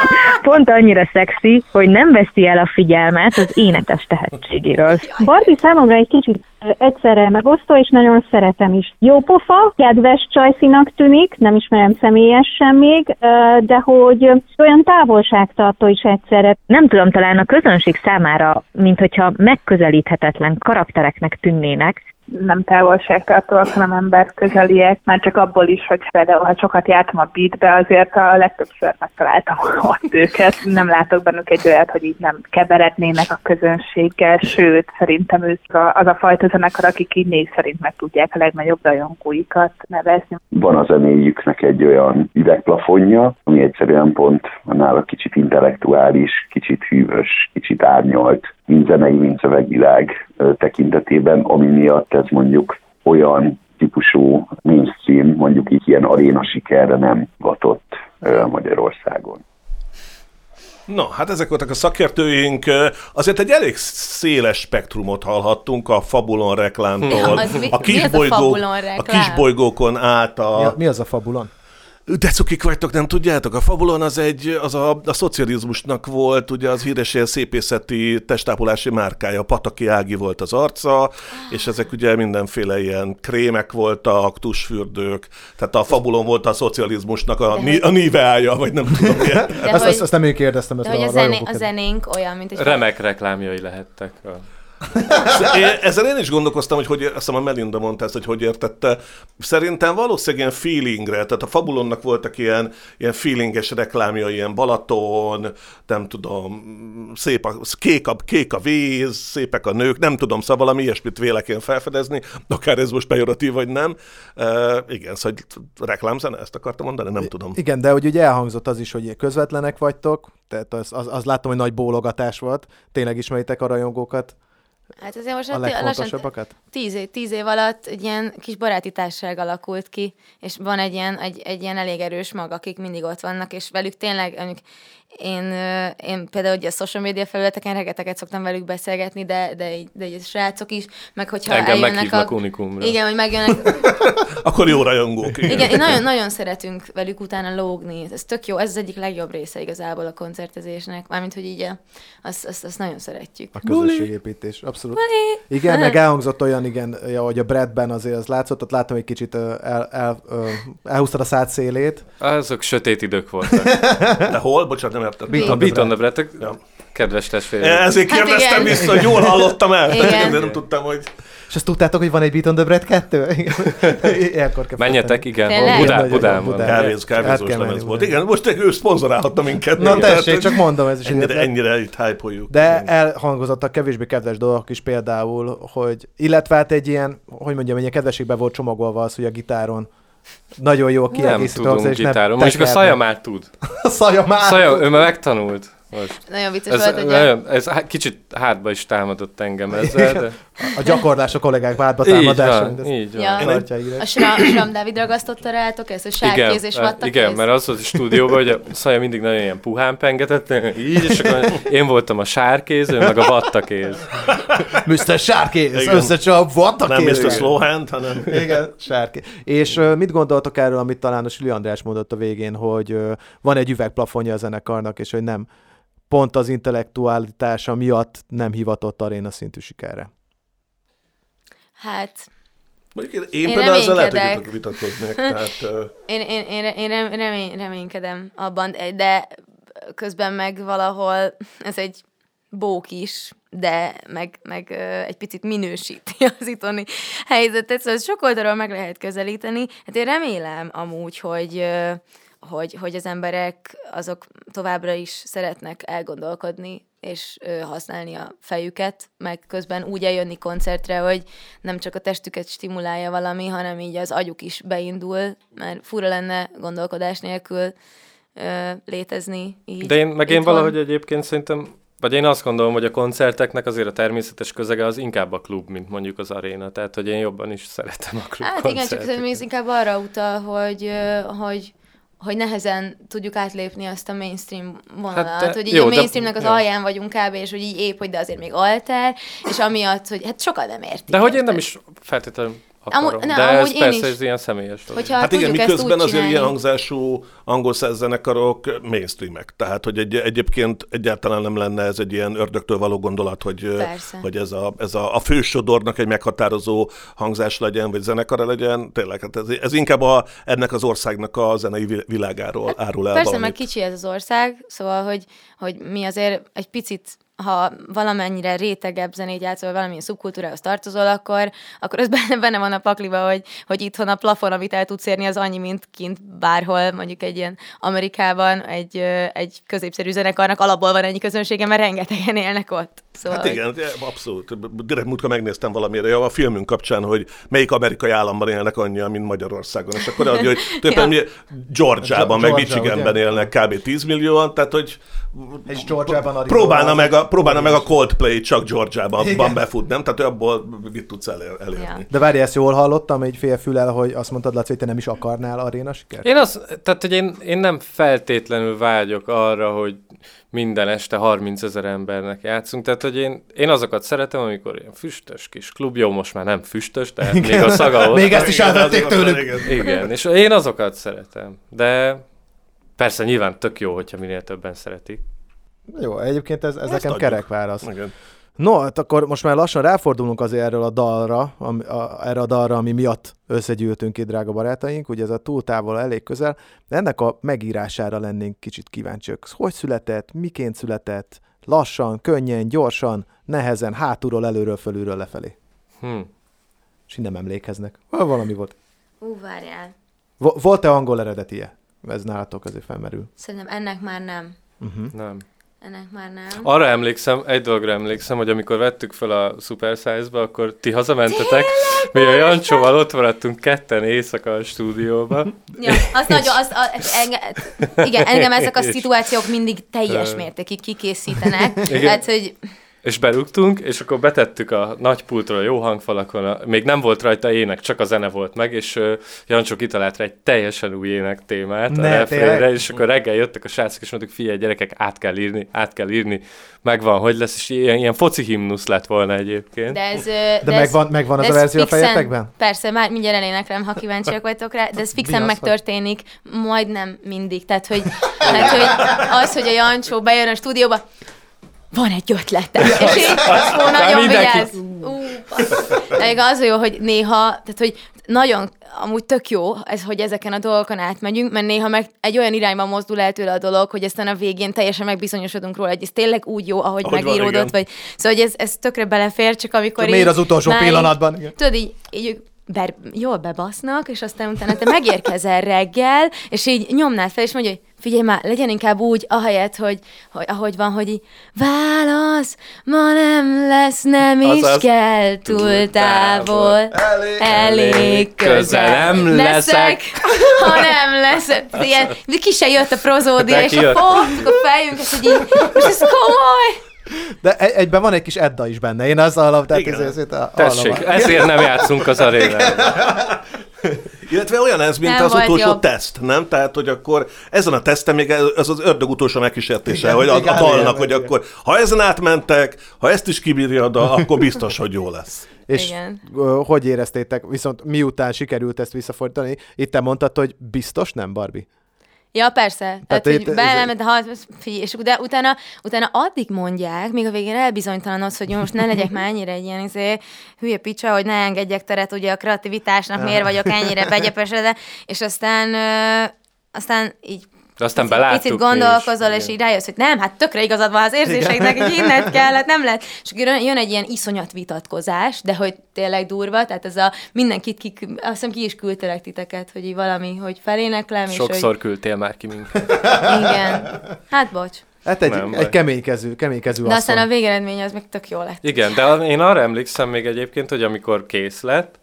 pont annyira szexi, hogy nem veszi el a figyelmet az énekes tehetségéről. Barbie számomra egy kicsit egyszerre megosztó, és nagyon szeretem is. Jó pofa, kedves csajszinak tűnik, nem ismerem személyesen még, de hogy olyan távolságtartó is egyszerre. Nem tudom, talán a közönség számára, mint hogyha megközelíthetetlen karaktereknek tűnnének, nem távolságtartóak, hanem ember közeliek. Már csak abból is, hogy például, ha sokat jártam a beatbe, azért a legtöbbször megtaláltam ott őket. Nem látok bennük egy olyat, hogy így nem keverednének a közönséggel, sőt, szerintem ők a- az a fajta zenekar, akik így név szerint meg tudják a legnagyobb rajongóikat nevezni. Van a zenéjüknek egy olyan üvegplafonja, ami egyszerűen pont nála kicsit intellektuális, kicsit hűvös, kicsit árnyalt, mind zenei, mind szövegvilág tekintetében, ami miatt ez mondjuk olyan típusú mainstream, mondjuk így ilyen aréna sikerre nem vatott Magyarországon. Na, hát ezek voltak a szakértőink. Azért egy elég széles spektrumot hallhattunk a Fabulon reklámtól. Az mi- a mi az a kisbolygó, Fabulon a reklám? kisbolygókon át a... Mi, a- mi az a fabulon? De cukik vagytok, nem tudjátok? A Fabulon az egy, az a, a szocializmusnak volt, ugye az híres ilyen szépészeti testápolási márkája, Pataki Ági volt az arca, és ezek ugye mindenféle ilyen krémek voltak, tusfürdők, tehát a Fabulon volt a szocializmusnak a, ni, a níveája, vagy nem tudom milyen. De Azt, hogy- azt, azt nem én kérdeztem, ezt De hogy a a, zené, a zenénk olyan, mint egy... Remek reklámjai lehettek. A... Ezzel én is gondolkoztam, hogy, hogy azt hiszem a Melinda mondta ezt, hogy hogy értette. Szerintem valószínűleg ilyen feelingre, tehát a Fabulonnak voltak ilyen, ilyen feelinges reklámja, ilyen Balaton, nem tudom, szép a, kék, a, kék a víz, szépek a nők, nem tudom, szóval valami ilyesmit vélek én felfedezni, akár ez most pejoratív vagy nem. Uh, igen, szóval reklámzene, ezt akartam mondani, nem tudom. Igen, de hogy ugye elhangzott az is, hogy közvetlenek vagytok, tehát az, az, az látom, hogy nagy bólogatás volt. Tényleg ismeritek a rajongókat, Hát azért most a legfontosabbakat? tíz, év, tíz év alatt egy ilyen kis baráti társaság alakult ki, és van egy ilyen, egy, egy ilyen elég erős mag, akik mindig ott vannak, és velük tényleg, mondjuk én, én például ugye a social media felületeken rengeteget szoktam velük beszélgetni, de, de, így- de így a srácok is, meg hogyha Engem eljönnek a... Unikumra. Igen, hogy megjönnek, Akkor jó rajongók. Igen. igen, nagyon, nagyon szeretünk velük utána lógni. Ez tök jó, ez az egyik legjobb része igazából a koncertezésnek. Mármint, hogy így azt, azt, azt nagyon szeretjük. A közösségépítés, abszolút. Igen, meg elhangzott olyan, igen, ja, hogy a Bradben azért az látszott, ott láttam, hogy kicsit el, el, ö, elhúztad a szád szélét. Azok sötét idők voltak. De hol? Bocsánat, nem értem. Beat A on the Beat on the Bread. Bread, Ja. kedves testvérem. Ezért Hát kérdeztem igen. vissza, hogy jól hallottam el. Igen. De nem tudtam, hogy... És azt tudtátok, hogy van egy Beat on the Bread 2? Ilyenkor kell Menjetek, igen? Budá, Budán van. Budán. Kávéz, Át kávézós lemez volt. Igen, most ő szponzorálhatta minket. Na tessék, csak mondom, ez is Ennyire, ennyire itt hype De elhangozottak kevésbé kedves dolgok is például, hogy illetve hát egy ilyen, hogy mondjam, egy ilyen kedvességbe volt csomagolva az, hogy a gitáron nagyon jó kiegészítő tudunk hangzás, nem gitáron. Mondjuk a. Szaja már tud. A szaja már. Szaja, ő már megtanult. Most. Nagyon vicces Ez, volt, hogy nagyon, ez kicsit hátba is támadott engem ezzel, de A gyakorlás a kollégák így támadása. van, mindezt így van. Ja. tartja írek. A Sram, Sram Dávid ragasztotta rátok ezt, hogy sárkéz és vattakéz? igen, mert az volt a stúdióban, hogy a Szaja mindig nagyon ilyen puhán pengetett, így, és akkor én voltam a sárkéz, ő meg a vattakéz. Mr. Sárkéz, Igen. összecsap, a Nem. Mr. Slowhand, hanem... Igen, sárké. És uh, mit gondoltok erről, amit talán a Süli András mondott a végén, hogy uh, van egy üvegplafonja a zenekarnak, és hogy nem pont az intellektualitása miatt nem hivatott aréna szintű sikerre. Hát, Mondjuk én, én Én például ezzel lehet, hogy vitatkoznék. Tehát, én, én, én, én rem- remény, reménykedem abban, de közben meg valahol ez egy bók is, de meg, meg egy picit minősíti az itthoni helyzetet, szóval sok oldalról meg lehet közelíteni. Hát én remélem amúgy, hogy, ö, hogy, hogy az emberek azok továbbra is szeretnek elgondolkodni, és ö, használni a fejüket, meg közben úgy eljönni koncertre, hogy nem csak a testüket stimulálja valami, hanem így az agyuk is beindul, mert fura lenne gondolkodás nélkül ö, létezni így. De én, meg én itthon. valahogy egyébként szerintem, vagy én azt gondolom, hogy a koncerteknek azért a természetes közege az inkább a klub, mint mondjuk az aréna. Tehát, hogy én jobban is szeretem a klub Hát igen, csak ez inkább arra utal, hogy, hogy hogy nehezen tudjuk átlépni azt a mainstream vonalat, Hát, de- hogy így jó, a de- mainstreamnek az jó. alján vagyunk kb, és hogy így épp, hogy de azért még alter, és amiatt, hogy hát sokan nem értik. De hogy én nem is feltétlenül akarom. Amúgy- na, de ez én persze is. ez ilyen személyes dolog. Hogyha Hát igen, miközben azért ilyen hangzású angol zenekarok mainstreamek. Tehát, hogy egy, egyébként egyáltalán nem lenne ez egy ilyen ördögtől való gondolat, hogy, Persze. hogy ez, a, ez a, a fősodornak egy meghatározó hangzás legyen, vagy zenekara legyen. Tényleg, hát ez, ez inkább a, ennek az országnak a zenei vi- világáról árul el Hát Persze, valamit. meg kicsi ez az ország, szóval, hogy, hogy mi azért egy picit ha valamennyire rétegebb zenét játszol, vagy valamilyen szubkultúrához tartozol, akkor, akkor az benne, benne van a pakliba, hogy, hogy itthon a plafon, amit el tudsz érni, az annyi, mint kint bárhol, mondjuk egy ilyen Amerikában, egy, egy középszerű zenekarnak alapból van ennyi közönsége, mert rengetegen élnek ott. Szóval, Hát igen, abszolút. Direkt múltkor megnéztem valamire a filmünk kapcsán, hogy melyik amerikai államban élnek annyian, mint Magyarországon. És akkor adja, hogy tulajdonképpen mi Georgiában, meg Michiganben ugye? élnek kb. 10 millióan, tehát hogy És Georgiában próbálna meg, a, próbálna meg a Coldplay csak Georgiában Igen. van befut, nem? Tehát abból mit tudsz elér, elérni. De várj, ezt jól hallottam, egy fél fülel, hogy azt mondtad, Laci, hogy te nem is akarnál aréna sikert? Én azt, tehát, hogy én, én nem feltétlenül vágyok arra, hogy minden este 30 ezer embernek játszunk, tehát, hogy én, én azokat szeretem, amikor ilyen füstös kis klub, jó, most már nem füstös, de még a szaga ott. Még ezt is elvették tőlük. Igen, és én azokat szeretem, de persze nyilván tök jó, hogyha minél többen szeretik. Jó, egyébként ez, ez nekem adjuk. kerek válasz. Igen. No, hát akkor most már lassan ráfordulunk azért erről a dalra, ami, a, erre a dalra, ami miatt összegyűltünk itt, drága barátaink, ugye ez a túl távol, elég közel, de ennek a megírására lennénk kicsit kíváncsiak. Hogy született, miként született, lassan, könnyen, gyorsan, nehezen, hátulról, előről, fölülről, lefelé. Hm. És nem emlékeznek. Valami volt. Ú, várjál. Vo- Volt-e angol eredetie? Ez nálatok azért felmerül. Szerintem ennek már nem. Uh-huh. Nem. Ennek már nem. Arra emlékszem, egy dologra emlékszem, hogy amikor vettük fel a Super Size-ba, akkor ti hazamentetek, mi a Jancsóval ott maradtunk ketten éjszaka a stúdióba. Ja, az nagyon, az, az, enge, igen, engem ezek a szituációk mindig teljes mértékig kikészítenek. Igen. Tehát, hogy És berúgtunk, és akkor betettük a nagy pultról a jó hangfalakon, a, még nem volt rajta ének, csak a zene volt meg, és uh, Jancsó kitalált rá egy teljesen új ének témát Ne, a refrénre, és akkor reggel jöttek a srácok, és mondtuk, figyelj gyerekek, át kell írni, át kell írni, megvan, hogy lesz, és ilyen, ilyen foci himnusz lett volna egyébként. de ez... De ez- megvan- megvan az de a ez verzió a fixen- fejetekben? Persze, már mindjárt eléneklem, ha kíváncsiak vagytok rá, de ez fixen az, hogy- megtörténik, majdnem mindig. Tehát, hogy, tehát, hogy az, hogy a Jancsó bejön a stúdióba, van egy ötletem. És így, ó, nagyon vigyázz. Ú, még az a jó, hogy néha, tehát hogy nagyon, amúgy tök jó, ez, hogy ezeken a dolgokon átmegyünk, mert néha meg egy olyan irányba mozdul el tőle a dolog, hogy aztán a végén teljesen megbizonyosodunk róla, hogy ez tényleg úgy jó, ahogy, Ahogy van, megíródott, igen. vagy szóval, hogy ez, ez tökre belefér, csak amikor Csak miért az utolsó így- pillanatban? Igen. Tudod, így, így ber, jól bebasznak, és aztán utána te megérkezel reggel, és így nyomnád fel, és mondja, hogy figyelj már, legyen inkább úgy, ahelyett, hogy, hogy ahogy van, hogy így, válasz, ma nem lesz, nem is Azaz. kell túl távol, elég, elég közel nem leszek. ha nem leszek. Ilyen, ki se jött a prozódia, és a fogtuk a fejünket, hogy így, most ez komoly. De egy- egyben van egy kis Edda is benne. Én azt hallom, tehát ez, ez, ez, Tessék, ezért nem játszunk az arénában. Illetve olyan ez, mint Nem az utolsó jobb. teszt, nem? Tehát, hogy akkor ezen a teszten még ez az ördög utolsó megkísértése, Igen, hogy a, a igen, dalnak, igen, hogy igen. akkor ha ezen átmentek, ha ezt is kibírja a dal, akkor biztos, hogy jó lesz. És Igen. hogy éreztétek, viszont miután sikerült ezt visszafordítani, itt te mondtad, hogy biztos nem, Barbie? Ja, persze. Tehát, Tehát hogy belement, ha, figyelj, és de utána, utána addig mondják, míg a végén elbizonytalanodsz, hogy most ne legyek már ennyire egy ilyen izé, hülye picsa, hogy ne engedjek teret ugye a kreativitásnak, miért vagyok ennyire begyepesedve, és aztán, aztán így De aztán picit, beláttuk picit gondolkozol, és Igen. így rájössz, hogy nem, hát tökre igazad van az érzéseknek, így innen kellett, nem lehet. És akkor jön- egy ilyen iszonyat vitatkozás, de hogy tényleg durva, tehát ez a mindenkit, ki, azt hiszem ki is küldtelek titeket, hogy így valami, hogy feléneklem, és Sokszor hogy küldtél már ki minket. igen. Hát bocs. Hát egy, Nem egy keménykező, keménykező De aztán a végeredmény az meg tök jó lett. Igen, de én arra emlékszem még egyébként, hogy amikor kész lett,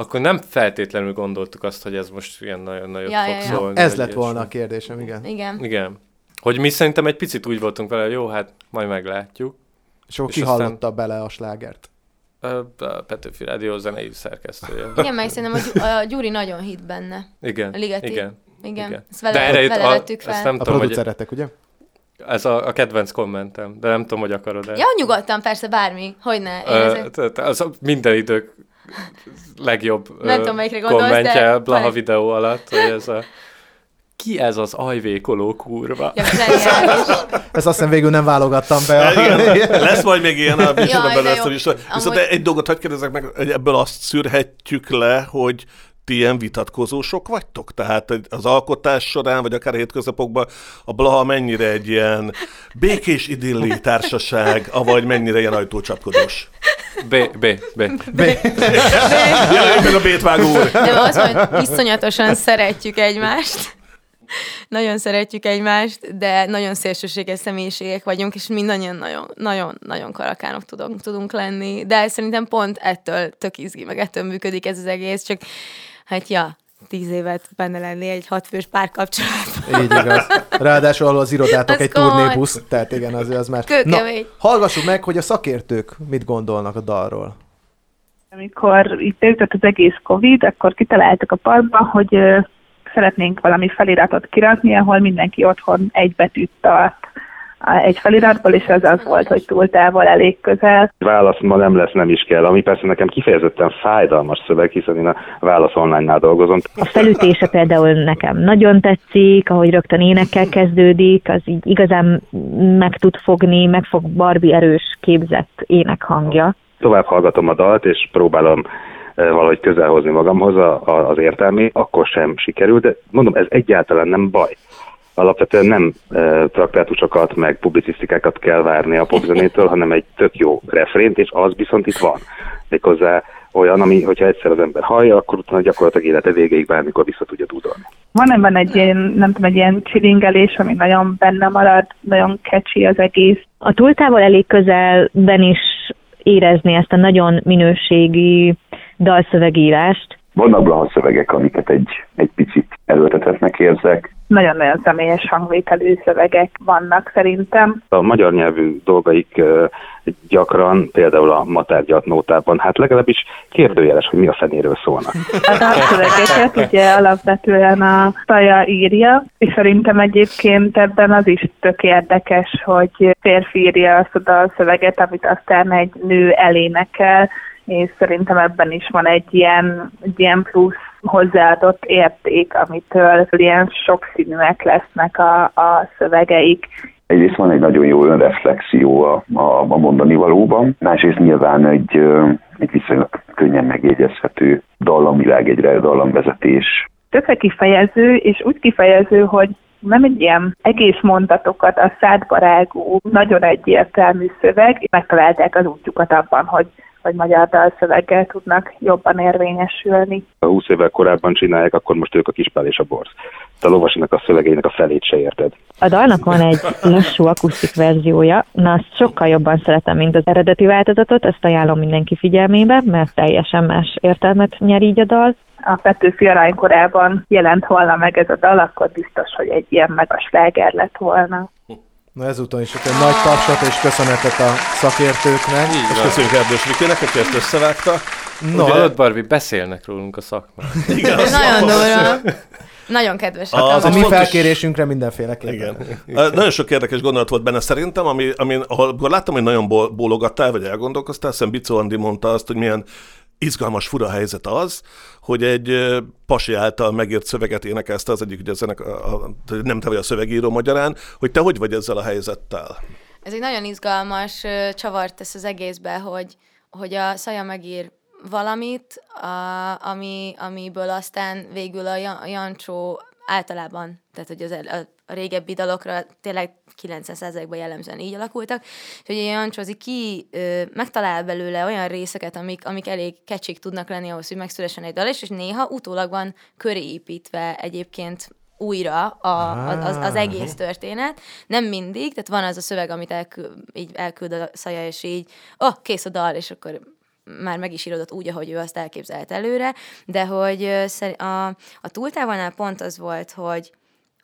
akkor nem feltétlenül gondoltuk azt, hogy ez most ilyen nagyon nagyot Ja, fog ja, ja. szólni. Ez lett volna a kérdésem, igen. Igen. Igen. Hogy mi szerintem egy picit úgy voltunk vele, hogy jó, hát majd meglátjuk. És akkor ki aztán- hallotta bele a slágert? A Petőfi Rádió zenei szerkesztője. Igen, meg szerintem a, Gy- a Gyuri nagyon hit benne. Igen, A Ligeti. igen, Igen. igen. Ezt vele, De erre vele a- vettük fel. ezt nem A tudom, hogy produceretek, ugye? ez a, a kedvenc kommentem, de nem tudom, hogy akarod-e. Ja, nyugodtan, persze, bármi. Hogyne. Én Ö, ezek... tehát az minden idők legjobb Nem tudom, melyikre gondolsz, kommentje de Blaha videó alatt, hogy ez a ki ez az ajvékoló kurva? Ja. Ezt azt hiszem végül nem válogattam be. A... Igen, lesz majd még ilyen a műsorban belőle jó. is. Viszont Amúgy- egy dolgot hagyd kérdezzek meg, hogy ebből azt szűrhetjük le, hogy ti ilyen vitatkozósok vagytok? Tehát az alkotás során, vagy akár hétköznapokban a Blaha mennyire egy ilyen békés idilli társaság, avagy mennyire ilyen ajtócsapkodós? B, B, B. B. Jöjjön meg a bétvágó úr! De az, hogy iszonyatosan szeretjük egymást. Nagyon szeretjük egymást, de nagyon szélsőséges személyiségek vagyunk, és mindannyian nagyon, nagyon, nagyon karakánok tudunk, tudunk lenni. De szerintem pont ettől tök izgi, meg ettől működik ez az egész, csak hát ja, tíz évet benne lenni egy hatfős párkapcsolatban. Így igaz. Ráadásul ahol az irodátok Az egy komoly. turnébusz, tehát igen, az, az már. Na, Kőkemény. hallgassuk meg, hogy a szakértők mit gondolnak a dalról. Amikor itt beütött az egész Covid, akkor kitaláltak a parkban, hogy szeretnénk valami feliratot kirakni, ahol mindenki otthon egy betűt tart egy feliratból, és az az volt, hogy túl távol, elég közel. Válasz ma nem lesz, nem is kell, ami persze nekem kifejezetten fájdalmas szöveg, hiszen én a Válasz online-nál dolgozom. A felütése például nekem nagyon tetszik, ahogy rögtön énekkel kezdődik, az így igazán meg tud fogni, meg fog Barbie erős képzett énekhangja. Tovább hallgatom a dalt, és próbálom eh, valahogy közel hozni magamhoz a, a, az értelmét, akkor sem sikerül, de mondom, ez egyáltalán nem baj. Alapvetően nem e, traktátusokat, meg publicisztikákat kell várni a popzenétől, hanem egy tök jó refrént, és az viszont itt van. Méghozzá olyan, ami, hogyha egyszer az ember hallja, akkor utána gyakorlatilag élete végéig bármikor vissza tudja tudolni. Van ebben egy ilyen, nem tudom, egy ilyen csilingelés, ami nagyon benne marad, nagyon catchy az egész. A túltávol elég közelben is érezni ezt a nagyon minőségi dalszövegírást. Vannak blaha szövegek, amiket egy, egy picit erőltetetnek érzek. Nagyon-nagyon személyes hangvételű szövegek vannak szerintem. A magyar nyelvű dolgaik gyakran, például a matárgyat nótában, hát legalábbis kérdőjeles, hogy mi a fenéről szólnak. A dalszövegeket ugye alapvetően a Taja írja, és szerintem egyébként ebben az is tök érdekes, hogy férfi írja azt a dalszöveget, amit aztán egy nő elénekel, és szerintem ebben is van egy ilyen, egy ilyen plusz hozzáadott érték, amitől ilyen sokszínűek lesznek a, a szövegeik. Egyrészt van egy nagyon jó önreflexió a, a, a mondani valóban, másrészt nyilván egy, egy viszonylag könnyen megjegyezhető dallamvilág, egy dallamvezetés. tökre kifejező, és úgy kifejező, hogy nem egy ilyen egész mondatokat a szádba rágó, nagyon egyértelmű szöveg, megtalálták az útjukat abban, hogy, hogy magyar dalszöveggel tudnak jobban érvényesülni. Ha 20 évvel korábban csinálják, akkor most ők a kispál és a borz. Te a lovasinak a szövegeinek a felét se érted. A dalnak van egy lassú akusztik verziója, na azt sokkal jobban szeretem, mint az eredeti változatot, ezt ajánlom mindenki figyelmébe, mert teljesen más értelmet nyer így a dal. A Petőfi aranykorában jelent volna meg ez a dal, akkor biztos, hogy egy ilyen megas sláger lett volna. Na ezúton is egy nagy tapsot és köszönetet a szakértőknek. És köszönjük Erdős Vikének, aki ezt összevágta. No, Ugye- hallod, Barbie, beszélnek rólunk a szakmán. Igen, Ez az nagyon durva. Nagyon kedvesek. Az Az a mi fontos- felkérésünkre mindenféleképpen. Igen. Nagyon sok érdekes gondolat volt benne szerintem, ami, ami ahol láttam, hogy nagyon bólogattál, vagy elgondolkoztál, hiszen Bicó Andi mondta azt, hogy milyen izgalmas, fura helyzet az, hogy egy pasi által megírt szöveget énekezte az egyik, ugye zenek, a, a, nem te vagy a szövegíró magyarán, hogy te hogy vagy ezzel a helyzettel? Ez egy nagyon izgalmas csavart tesz az egészbe, hogy, hogy a Szaja megír valamit, a, ami, amiből aztán végül a, Jan- a Jancsó általában, tehát hogy az, a, a régebbi dalokra tényleg 90%-ban jellemzően így alakultak, és hogy a Jancsózi ki ö, megtalál belőle olyan részeket, amik, amik elég kecsik tudnak lenni ahhoz, hogy megszülessen egy dal, és, és néha utólag van köré építve egyébként újra a, az, az, egész történet. Nem mindig, tehát van az a szöveg, amit elküld, így elküld a szaja, és így, oh, kész a dal, és akkor már meg is írodott úgy, ahogy ő azt elképzelt előre, de hogy a, a túltávolnál pont az volt, hogy,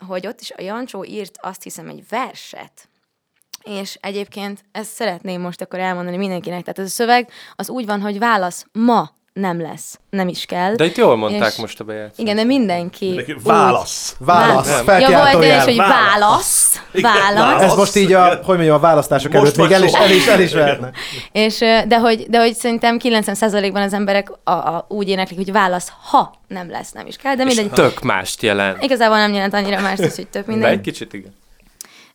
hogy ott is a Jancsó írt azt hiszem egy verset, és egyébként ezt szeretném most akkor elmondani mindenkinek. Tehát ez a szöveg az úgy van, hogy válasz ma nem lesz, nem is kell. De itt jól mondták És- most a bejátszást. Igen, de mindenki. Mindenki, úgy- válasz! Válasz, Ja, volt is, hogy Válasz. válasz. Igen, Válasz. Ez most így a, hogy mondjam, a választások Most előtt még el is, el is, el is. És, de hogy, de hogy szerintem 90%-ban az emberek a, a, úgy éneklik, hogy válasz, ha nem lesz, nem is kell, de mindegy. Tök mást jelent. Igazából nem jelent annyira más, hogy több De egy mindegy. kicsit igen.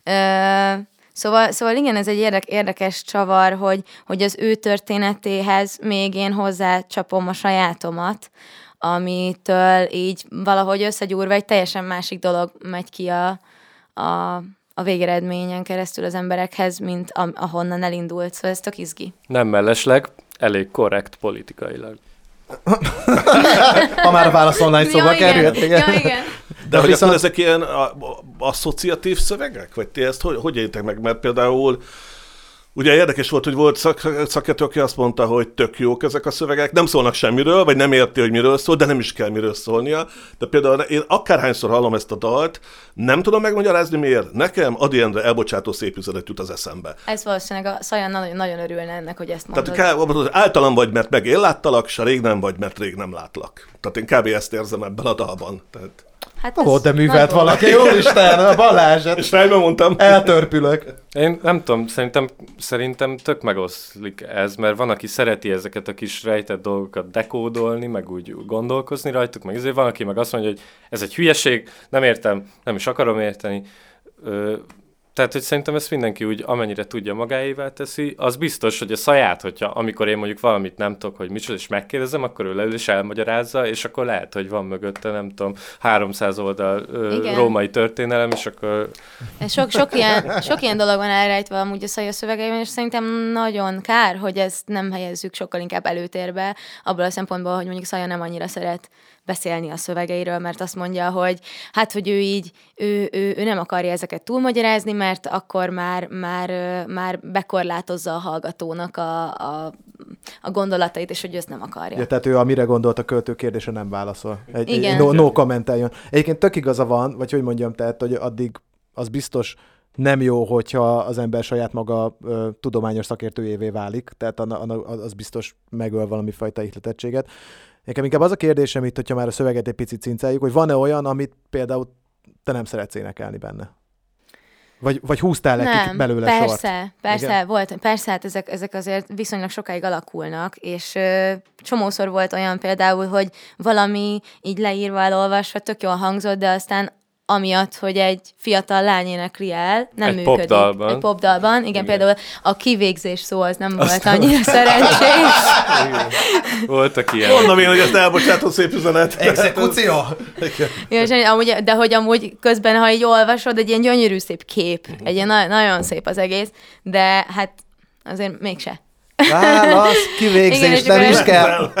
Ö, szóval, szóval igen, ez egy érdek, érdekes csavar, hogy, hogy az ő történetéhez még én hozzácsapom a sajátomat, amitől így valahogy összegyúrva egy teljesen másik dolog megy ki a, a, a végeredményen keresztül az emberekhez, mint a, ahonnan elindult. Szóval ez tök izgi. Nem mellesleg, elég korrekt politikailag. Ha már a válasz online szóba Ja, igen. került. Ja, igen. De hogy viszont- akkor ezek ilyen asszociatív szövegek? Vagy ti ezt hogy, hogy élitek meg? Mert például Ugye érdekes volt, hogy volt szak, szakértő, aki azt mondta, hogy tök jók ezek a szövegek, nem szólnak semmiről, vagy nem érti, hogy miről szól, de nem is kell miről szólnia. De például én akárhányszor hallom ezt a dalt, nem tudom megmagyarázni miért. Nekem Adi Endre elbocsátó szép üzenet jut az eszembe. Ez valószínűleg a Szajan nagyon, nagyon örülne ennek, hogy ezt mondod. Tehát kb. általam vagy, mert meg én láttalak, se rég nem vagy, mert rég nem látlak. Tehát én kb. ezt érzem ebben a dalban. Tehát... Hát Ó, de művelt nagy valaki, jó Isten, a Balázs, hát És fejben mondtam. eltörpülök. Én nem tudom, szerintem, szerintem tök megoszlik ez, mert van, aki szereti ezeket a kis rejtett dolgokat dekódolni, meg úgy gondolkozni rajtuk, meg ezért van, aki meg azt mondja, hogy ez egy hülyeség, nem értem, nem is akarom érteni. Ö, tehát, hogy szerintem ezt mindenki úgy, amennyire tudja magáévá teszi, az biztos, hogy a saját, hogyha amikor én mondjuk valamit nem tudok, hogy micsoda, és megkérdezem, akkor ő leül és elmagyarázza, és akkor lehet, hogy van mögötte, nem tudom, 300 oldal ö, Igen. római történelem, és akkor Sok, sok, ilyen, sok ilyen dolog van elrejtve amúgy a Szaja szövegeiben, és szerintem nagyon kár, hogy ezt nem helyezzük sokkal inkább előtérbe, abból a szempontból, hogy mondjuk Szaja nem annyira szeret beszélni a szövegeiről, mert azt mondja, hogy hát, hogy ő így, ő, ő, ő nem akarja ezeket túlmagyarázni, mert akkor már, már, már bekorlátozza a hallgatónak a, a, a gondolatait, és hogy ő ezt nem akarja. Ja, tehát ő amire gondolt a költő kérdése nem válaszol. Egy, Igen. egy no, no kommenteljon. Egyébként tök igaza van, vagy hogy mondjam, tehát, hogy addig az biztos nem jó, hogyha az ember saját maga ö, tudományos szakértőjévé válik, tehát anna, anna, az biztos megöl valami fajta ihletettséget. Nekem inkább az a kérdésem itt, hogyha már a szöveget egy picit cincáljuk, hogy van-e olyan, amit például te nem szeretsz énekelni benne? Vagy, vagy húztál le Nem, belőle persze, sort? persze, Igen? volt, persze, hát ezek, ezek azért viszonylag sokáig alakulnak, és ö, csomószor volt olyan például, hogy valami így leírva, elolvasva tök jól hangzott, de aztán amiatt, hogy egy fiatal lány énekli el, nem Egy működik. popdalban. Egy popdalban. Igen, Igen. például a kivégzés szó az nem volt Aztán- annyira szerencsés. voltak ilyen. Mondom én, hogy ezt elbocsátó szép üzenet. Exekúció! Ja, amúgy, de hogy amúgy közben, ha így olvasod, egy ilyen gyönyörű szép kép, egy ilyen na- nagyon szép az egész, de hát azért mégse. Válasz, kivégzés, és nem is kell.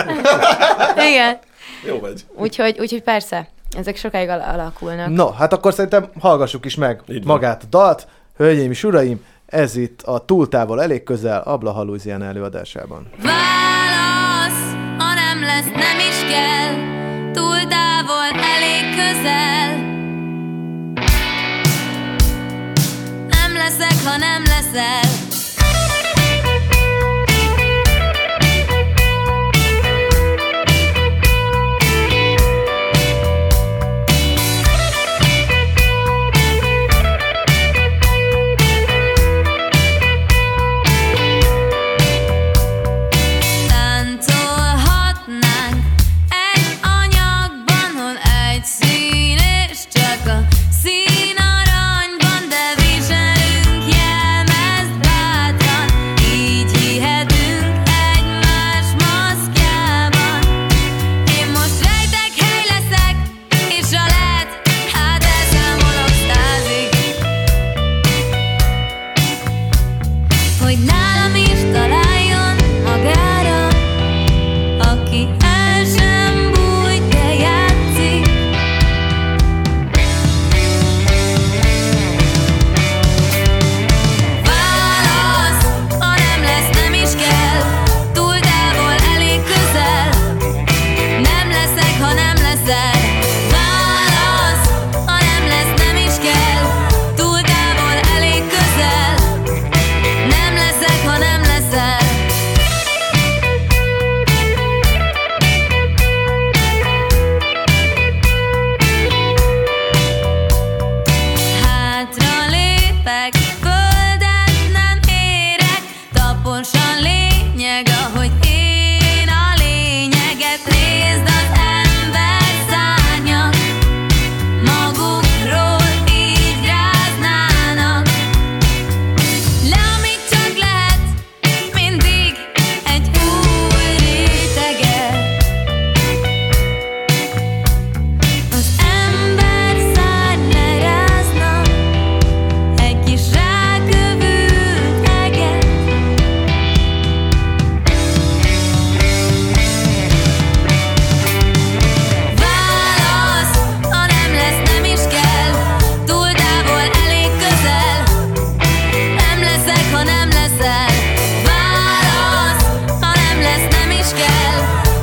Igen. Jó vagy. Úgyhogy, úgyhogy persze, ezek sokáig al- alakulnak. No, hát akkor szerintem hallgassuk is meg Így van. magát a dalt. Hölgyeim és uraim, ez itt a túltávol elég közel Abla Louisiana előadásában. Válasz, ha nem lesz, nem is kell Túl távol, elég közel Nem leszek, ha nem leszel anyagban, hol egy szín és csak a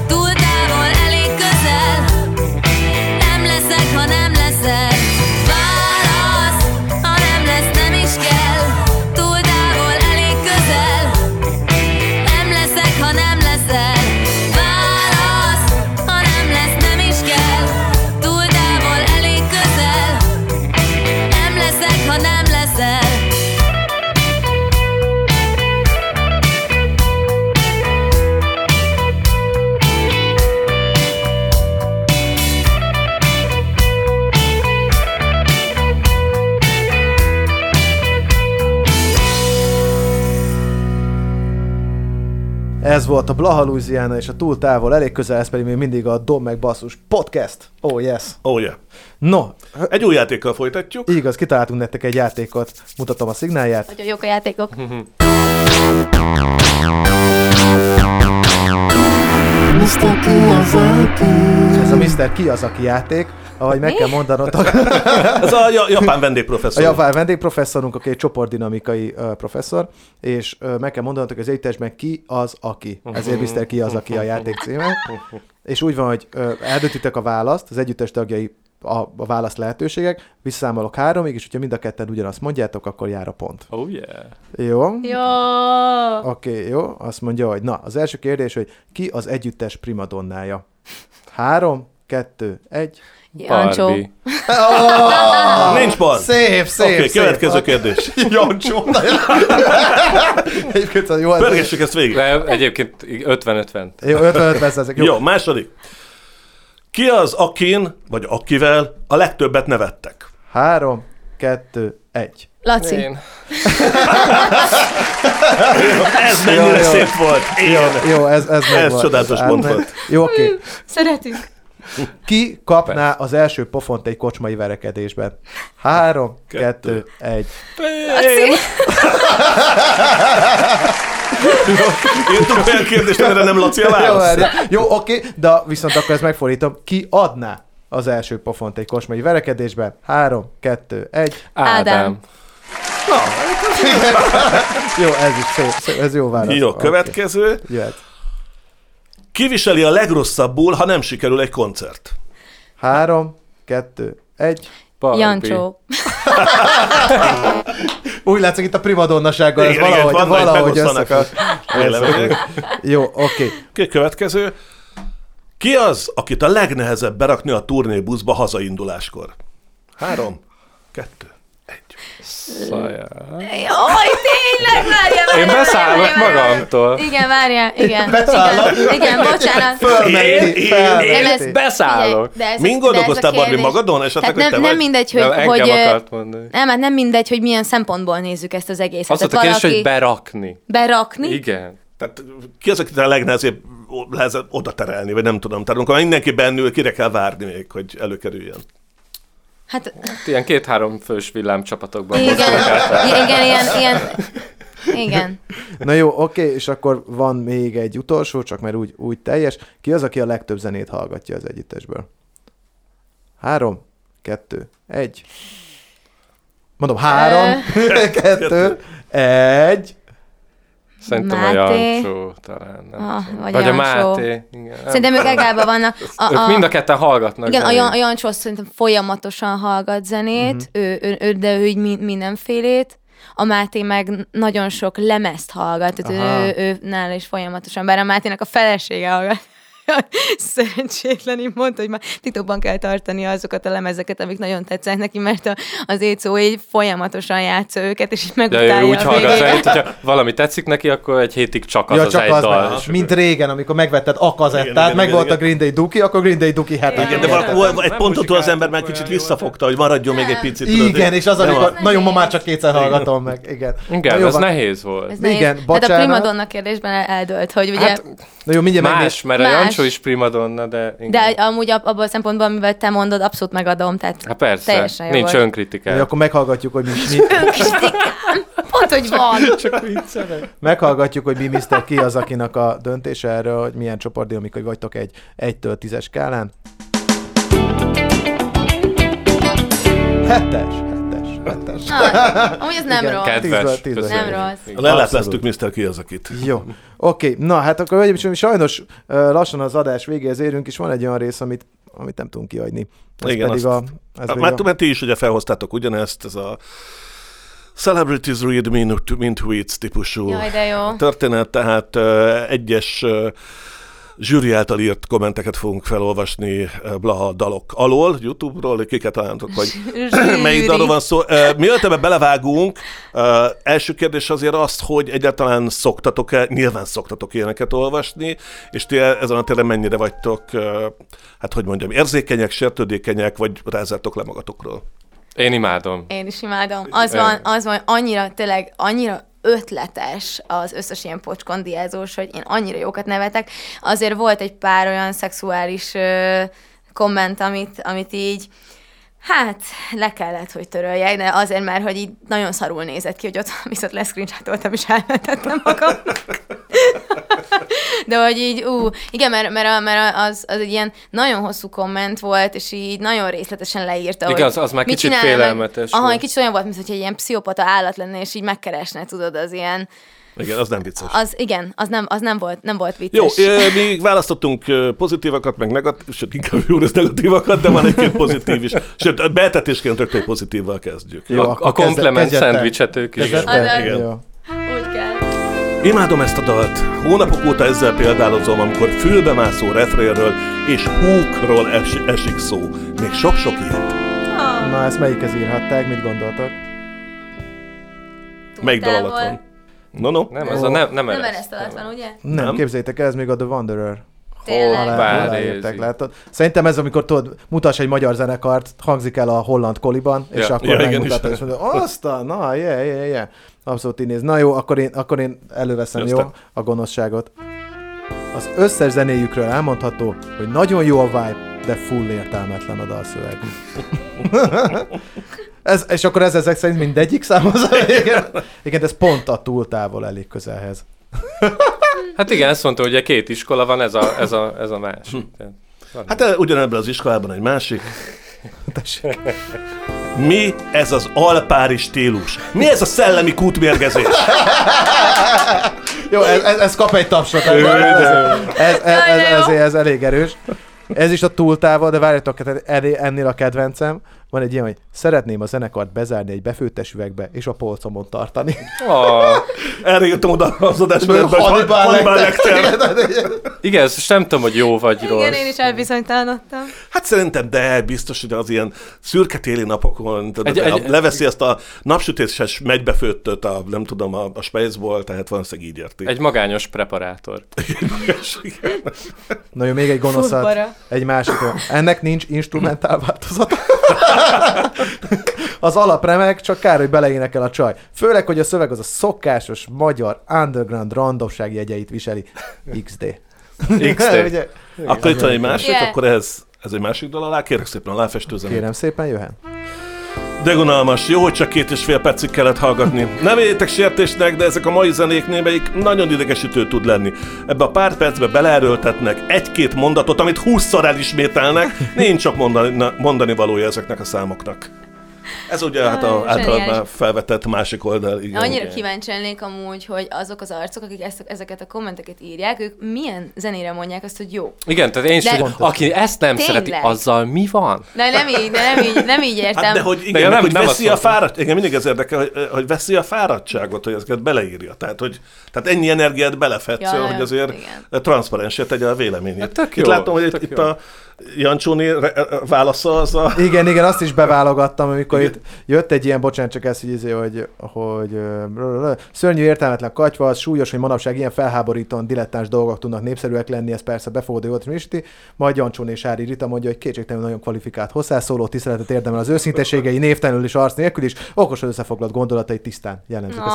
Do it. Volt a Blaha Louisiana és a túl távol, elég közel, ez pedig még mindig a Dom meg Basszus podcast. Oh yes. Oh yeah. No, Egy új játékkal folytatjuk. igaz, kitaláltunk nektek egy játékot, mutatom a szignálját. Nagyon jók a játékok. Mr. Kiyosaki. Ez a Mr. Ki az, aki játék, ahogy meg Mi? kell mondanotok. Ez a ja- japán A vendégprofesszor. japán vendégprofesszorunk, aki egy csoportdinamikai uh, professzor, és uh, meg kell mondanotok, hogy az együttesben ki az, aki. Ezért Mr. Ki az, aki a játék címe. És úgy van, hogy uh, eldöntitek a választ, az együttes tagjai a, a válasz lehetőségek, visszaszámolok háromig, és hogyha mind a ketten ugyanazt mondjátok, akkor jár a pont. Oh yeah. Jó? Jó. Oké, okay, jó. Azt mondja, hogy na, az első kérdés, hogy ki az együttes primadonnája? Három, kettő, egy. Jancsó. Barbie. Nincs bal. Szép, szép, Oké, szép. következő kérdés. Jancsó. Egyébként jó. Pörgessük ezt végig. De egyébként 50-50. Jó, 55 perc ezek. Jó. Jó, második. Ki az, akin, vagy akivel a legtöbbet nevettek? Három, kettő, egy. Laci. Én. Ez mennyire Jó, jó. szép volt. Én. Jó, jó ez, ez, meg Ez volt. csodálatos pont volt. Jó, oké. Szeretünk. Ki kapná az első pofont egy kocsmai verekedésben? Három, kettő, egy. Laci. Írtunk olyan kérdést, amire nem Laci a Jó, válasz. várjál. jó oké, de viszont akkor ezt megfordítom. Ki adná az első pofont egy kocsmai verekedésben? Három, kettő, egy. Ádám. Jó, ez is szép, szép ez jó válasz. Jó, következő. Jöhet. Kiviseli a legrosszabbul, ha nem sikerül egy koncert? Három, kettő, egy. Barbie. Jancsó. Úgy látszik itt a primadonnasággal, ez Igen, igen, valahogy, van nagy valahogy a. Jó, oké. Oké, következő. Ki az, akit a legnehezebb berakni a turnébuszba hazainduláskor? Három, kettő, egy. Szajá. Jaj, tényleg, várjál, várjál. Én beszállok magamtól. Igen, várjál, igen. Beszállok? Igen, igen, bocsánat. Fölmenti, Én- én- ez- Beszállok. De ez- Mind de ez a gondolkoztál, kérdés- magadon? Esetleg, hogy nem, te nem vagy? mindegy, hogy... Nem, hogy nem, hát nem mindegy, hogy milyen szempontból nézzük ezt az egészet. Azt mondta, Tehát kérdés, hogy berakni. berakni. Igen. Tehát ki az, akit a legnehezebb lehet oda terelni, vagy nem tudom. Tehát amikor mindenki bennül, kire kell várni még, hogy előkerüljön. Hát Ilyen két-három fős villámcsapatokban igen, igen, ilyen, ilyen, igen. Na jó, oké, és akkor van még egy utolsó, csak mert úgy, úgy teljes. Ki az, aki a legtöbb zenét hallgatja az együttesből? Három, kettő, egy. Mondom, három, kettő, egy. Szerintem Máté. a Jancsó talán. Nem Ah, tudom. vagy vagy a. Máté. Igen, Szerintem ők egálban vannak. A, Ők mind a ketten hallgatnak. Igen, a, zenét. Jan, a Jancsó szerintem folyamatosan hallgat zenét, Mhm. ő, ő, ő, de ő így mi- mindenfélét. A Máté meg nagyon sok lemezt hallgat, tehát Aha. ő, ő nála is folyamatosan, bár a Mátének a felesége hallgat. Szerencsétlen így mondta, hogy már titokban kell tartani azokat a lemezeket, amik nagyon tetszenek neki, mert a, az Écó így folyamatosan játsza őket, és így Ja, megutálja ő úgy a hallgat zenét, hogyha valami tetszik neki, akkor egy hétig csak az ja, az csak egy az, dal. meg, mint régen, amikor megvetted a kazettát, meg volt a. Green Day Duki, akkor Green Day Duki hetet. Igen, de valahol egy Nem pontottól az ember már olyan kicsit visszafogta, hogy maradjon még egy picit. Igen, és az, amikor nagyon ma már csak kétszer hallgatom meg. Igen. Ez nehéz volt. Igen, Hát a primadonna kérdésben el- eldőlt, hogy ugye... Hát, Na jó, mindjárt más, mert a Más. Jancsó is primadonna, de... Igen. De amúgy ab- abban a szempontból, amivel te mondod, abszolút megadom, tehát Hát persze, teljesen jó nincs volt. önkritikát. Jó, akkor meghallgatjuk, hogy mi, mi, Pont, hogy van. Csak viccelek. meghallgatjuk, hogy mi Mr. Ki az, akinek a döntése erről, hogy milyen csoportdinamikai vagytok egy 1-től 10-es skálán. Hetes, Na, amúgy ez nem Igen. rossz. Kedves. Tízből tízből. köszönjük. Nem rossz. Igen. Lelepeztük Mr. Ki az, akit. Jó. Oké, na hát akkor uraim, sajnos lassan az adás végéhez érünk, és van egy olyan rész, amit, amit nem tudunk kiadni. Ez Igen, pedig azt- a... Ez pedig Mert, a... mert ti is ugye felhoztátok ugyanezt, ez a Celebrities Read Mint, mint Tweets típusú Jaj, de jó. történet, tehát uh, egyes uh, zsűri által írt kommenteket fogunk felolvasni uh, Blaha dalok alól, YouTube-ról, kiket találtok, hogy melyik dalról van szó. Uh, mielőtt ebbe belevágunk, uh, első kérdés azért az, hogy egyáltalán szoktatok-e, nyilván szoktatok ilyeneket olvasni, és ti ezen a téren mennyire vagytok, hát hogy mondjam, érzékenyek, sértődékenyek, vagy rázzátok le magatokról? Én imádom. Én is imádom. Az van, az van, annyira, tényleg, annyira ötletes az összes ilyen pocskondiázós, hogy én annyira jókat nevetek. Azért volt egy pár olyan szexuális ö, komment, amit, amit így Hát, le kellett, hogy töröljek, de azért már, hogy így nagyon szarul nézett ki, hogy ott viszont leszcreenshotoltam és elmentettem magamnak. De hogy így, ú, igen, mert, mert, a- mert az, az egy ilyen nagyon hosszú komment volt, és így nagyon részletesen leírta, Igen, hogy az- az már mit kicsit meg- félelmetes Aha, egy kicsit olyan volt, mintha egy ilyen pszichopata állat lenne, és így megkeresne, tudod, az ilyen, Igen, az nem vicces. az igen, az nem, az nem volt, nem volt Jó, vicces. ö, mi választottunk pozitívakat, meg negatív, sőt, inkább jó lesz negatívakat, de van egy-két pozitív is. Sőt, betetésként rögtön pozitívval kezdjük. Jó, a, a komplement szendvicset ők is. Kezdett- Az- Igen. Jó. Úgy kell. Imádom ezt a dalt. Hónapok óta ezzel példálozom, amikor fülbemászó refrénről és húkról es, esik szó. Még sok-sok ilyet. Na, ezt melyikhez írhatták, mit gondoltak? Melyik dal alatt van? No, no. Nem, ez a nem, nem, Nem ereszt alatt van, ugye? Nem, Nem. képzeljétek el, ez még a The Wanderer. Tényleg. Alá, látod? Szerintem ez, amikor tudod, mutass egy magyar zenekart, hangzik el a holland koliban, és Ja. akkor Ja, megmutatod, és mondod, azt a, na, yeah, yeah, yeah. Abszolút így néz. Na jó, akkor én, akkor én előveszem, jó, a gonoszságot. Az összes zenéjükről elmondható, hogy nagyon jó a vibe, de full értelmetlen a dalszöveg. ez, és akkor ez ezek szerint mindegyik számhoz. igen, igen, de ez pont a túl távol elég közelhez. Hát igen, ezt mondta, hogy ugye két iskola van, ez a, ez a, ez a. Tehát van. Hát eh, ugyanebben az iskolában egy másik. Tessék. Mi ez az alpári stílus? Mi ez a szellemi kútmérgezés? Jó, ez, ez, ez kap egy tapsot. Ez, ez, ez, ez, ez, ez elég erős. Ez is a túltávol, de várjatok, hát ennél a kedvencem. Van egy ilyen, hogy szeretném a zenekart bezárni egy befőttes üvegbe, és a polcomon tartani. Oh, Erre jöttem oda az adásba, hogy Hannibal Lecter. Igen, ezt nem tudom, hogy jó vagy rossz. Igen, én is elbizonytalanodtam. Hát szerintem, de biztos, hogy az ilyen szürke téli napokon tudod, Egy- egy, egy- leveszi ezt a napsütéses megybefőttöt, a, nem tudom, a, a Spaceból, tehát valószínűleg így érti. Egy magányos preparátor. Na jó, még egy gonoszat. Futbara. Egy másik. Ennek nincs instrumentál változata. Az alap remek, csak kár, hogy beleénekel a csaj. Főleg, hogy a szöveg az a szokásos magyar underground randomság jegyeit viseli. XD. XD. Ugye? Akkor itt van egy másik, Yeah. akkor ez, ez egy másik dal alá, kérek szépen a láfestőzenét. Kérem szépen, jöhet. De unalmas, jó, hogy csak két és fél percig kellett hallgatni. Nem éljétek sértésnek, de ezek a mai zenék némelyik nagyon idegesítő tud lenni. Ebbe a pár percbe beleerőltetnek egy-két mondatot, amit húszszor elismételnek, nincs sok mondani, mondani valója ezeknek a számoknak. Ez ugye hát a általában felvetett másik oldal. Igen. Annyira kíváncsi lennék amúgy, hogy azok az arcok, akik ezt, ezeket a kommenteket írják, ők milyen zenére mondják azt, hogy jó. Igen, tehát én is, De- aki ezt nem Tényleg? szereti, azzal mi van? De nem így, de nem így, nem így értem. Hát de hogy igen, de nem- hogy nem veszi a fáradt, igen, mindig ez érdekel, hogy, hogy veszi a fáradtságot, hogy ezeket beleírja. Tehát, hogy tehát ennyi energiát belefetszöl, Ja, hogy azért igen. transzparensé tegye a véleményét. Hát tök itt jó, látom, hogy itt, itt a Jancsóni válasza az a... Igen, igen, azt is beválogattam, amikor itt jött egy ilyen, bocsánat, csak ez, hogy, izé, hogy, hogy szörnyű értelmetlen katyva, az súlyos, hogy manapság ilyen felháborítóan dilettáns dolgok tudnak népszerűek lenni, ez persze befogadó jót is Majd Jancsón és Ári Rita mondja, hogy kétségtelenül nagyon kvalifikált hozzászóló, tiszteletet érdemel az őszintességei, névtelenül és arc nélkül is, okosan összefoglalt gondolatai tisztán jellemzik a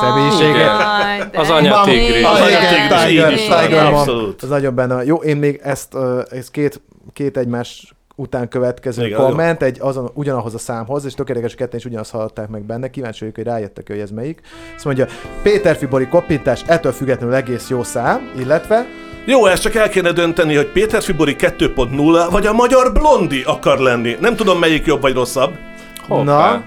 de- Az anya Mam- tigris. Ah, Az igen, anya tigris, Tiger, Tiger abszolút. Ez nagyon benne. Jó, én még ezt, ez két, két egymás után következő Igen, komment, egy azon, ugyanahoz a számhoz, és tökéletes ketten is ugyanazt hallották meg benne, kíváncsi vagyok, hogy rájöttek, hogy ez melyik. Azt mondja, Péter Fibori koppintás, ettől függetlenül egész jó szám, illetve Jó, ezt csak el kéne dönteni, hogy Péter Fibori 2.0 vagy a magyar blondi akar lenni. Nem tudom, melyik jobb vagy rosszabb. Hoppá. Na,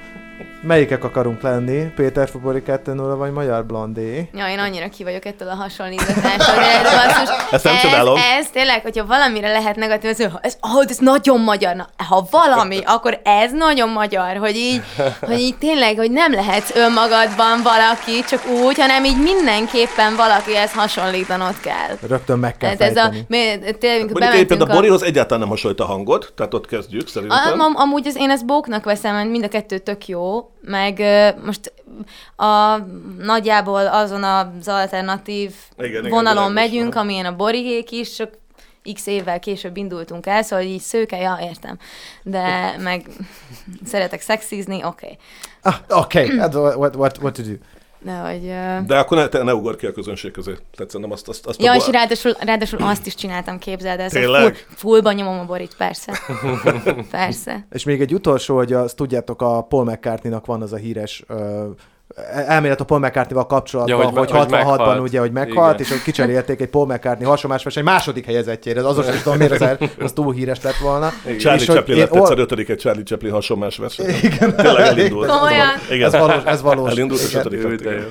melyikek akarunk lenni? Péter Fibori 2.0 vagy Magyar Blondi? Ja, én annyira ki vagyok ettől a hasonlítatástól, ez basszus, Ezt nem ez, csodálom. Ez tényleg, hogyha valamire lehet negatív, ez, oh, ez nagyon magyar, na, ha valami, akkor ez nagyon magyar, hogy így, hogy így tényleg, hogy nem lehetsz önmagadban valaki, csak úgy, hanem így mindenképpen valakihez hasonlítanod kell. Rögtön meg kell Tehát ez a, mi, tényleg, Mondjuk a bementünk Borihoz egyáltalán nem hasonlít a hangod, tehát ott kezdjük szerintem. Am, am, amúgy az, én ezt bóknak veszem, mert mind a kettő tök jó, meg most a, nagyjából azon az alternatív Igen, igen, vonalon világos, megyünk, aha. amilyen a borigék is, csak x évvel később indultunk el, szóval így szőke, ja, értem. De meg szeretek szexizni, oké. Okay. Ah, Oké, okay. hát what, what, what to do? De hogy... ö, De akkor ne, te ne ugorj ki a közönség közé. Tehát szerintem azt, azt, azt Ja, a és ráadásul, ráadásul azt is csináltam, képzeld el. Tényleg? Full, fullban nyomom a borit, persze. persze. És még egy utolsó, hogy azt tudjátok, a Paul McCartney-nak van az a híres ö, elmélet a Paul McCartney-val kapcsolatban, Ja, hogy hogy, me- hogy 66-ban meghalt. ugye, hogy meghalt, Igen. és hogy kicserélték egy Paul McCartney hasonlás verseny második helyezettjére, az azon sem tudom, miért az, el- az túl híres lett volna. Charlie És hogy Chaplin én lett ol- egyszer ötödik egy Charlie Chaplin hasonlás verseny. Igen. Tényleg elindult. Komolyan? Igen. Ez valós, ez valós. Elindult és Igen. ötödik lett, igen.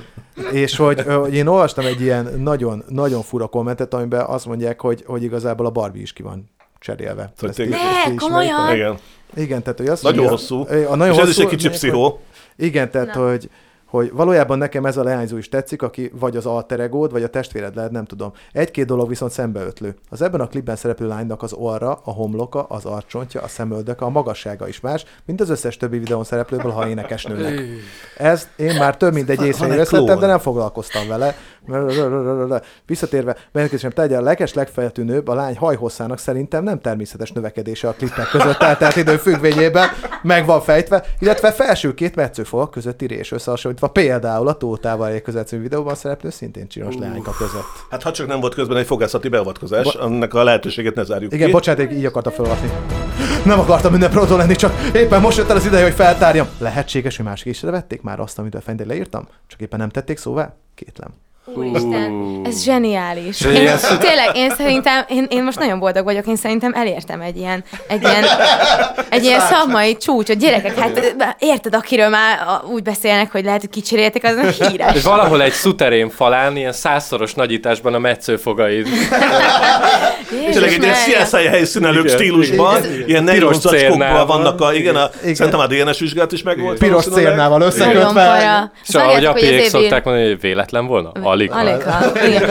És hogy, hogy én olvastam egy ilyen nagyon, nagyon fura kommentet, amiben azt mondják, hogy, hogy igazából a Barbie is ki van cserélve. Szóval Ezt Ne, komolyan? Igen. Igen, tehát hogy azt Nagyon hosszú. A nagyon és ez is hosszú, egy kicsit hogy- pszichó. Igen, tehát hogy, hogy valójában nekem ez a leányzó is tetszik, aki vagy az alter egód, vagy a testvéred lehet, nem tudom. Egy-két dolog viszont szembeötlő. Az ebben a klipben szereplő lánynak az orra, a homloka, az arcsontja, a szemöldöke, a magassága is más, mint az összes többi videón szereplőből, ha énekesnőnek. Ez én már több mint egy észre klón. de nem foglalkoztam vele. Visszatérve, megkérdezem, te a leges legfeltűnőbb a lány hajhosszának szerintem nem természetes növekedése a klipek között, tehát, tehát idő függvényében meg van fejtve, illetve felső két metszőfalak közötti rés összehasonlítva, például a Tótával közel című videóban szereplő szintén csinos leányka között. Hát ha csak nem volt közben egy fogászati beavatkozás, Bo- annak a lehetőséget ne zárjuk Igen, ki. bocsánat, így akartam felolvasni. Nem akartam minden prótó lenni, csak éppen most jött el az ideje, hogy feltárjam. Lehetséges, hogy mások is vették már azt, amit a leírtam? Csak éppen nem tették szóvá? Kétlem. Úristen, ez zseniális. Én, tényleg, én szerintem, én, én most nagyon boldog vagyok, én szerintem elértem egy ilyen, egy ilyen, egy ilyen szakmai csúcsot. Gyerekek, hát érted, akiről már a- úgy beszélnek, hogy lehet, hogy kicseréltek, az nem híres. És valahol egy szuterén falán, ilyen százszoros nagyításban a metszőfogaid. Tényleg egy ilyen. CSI helyszínelők stílusban, ilyen Piros nylon zacskókban cérnával. vannak a, igen, a, Igen. szerintem a DNS vizsgálat is meg volt. Piros Nagyon összekötve. para. És ahogy Vágjátok, hogy Avril- szokták mondani, hogy véletlen volna? Alig. Alig. ha. Igen.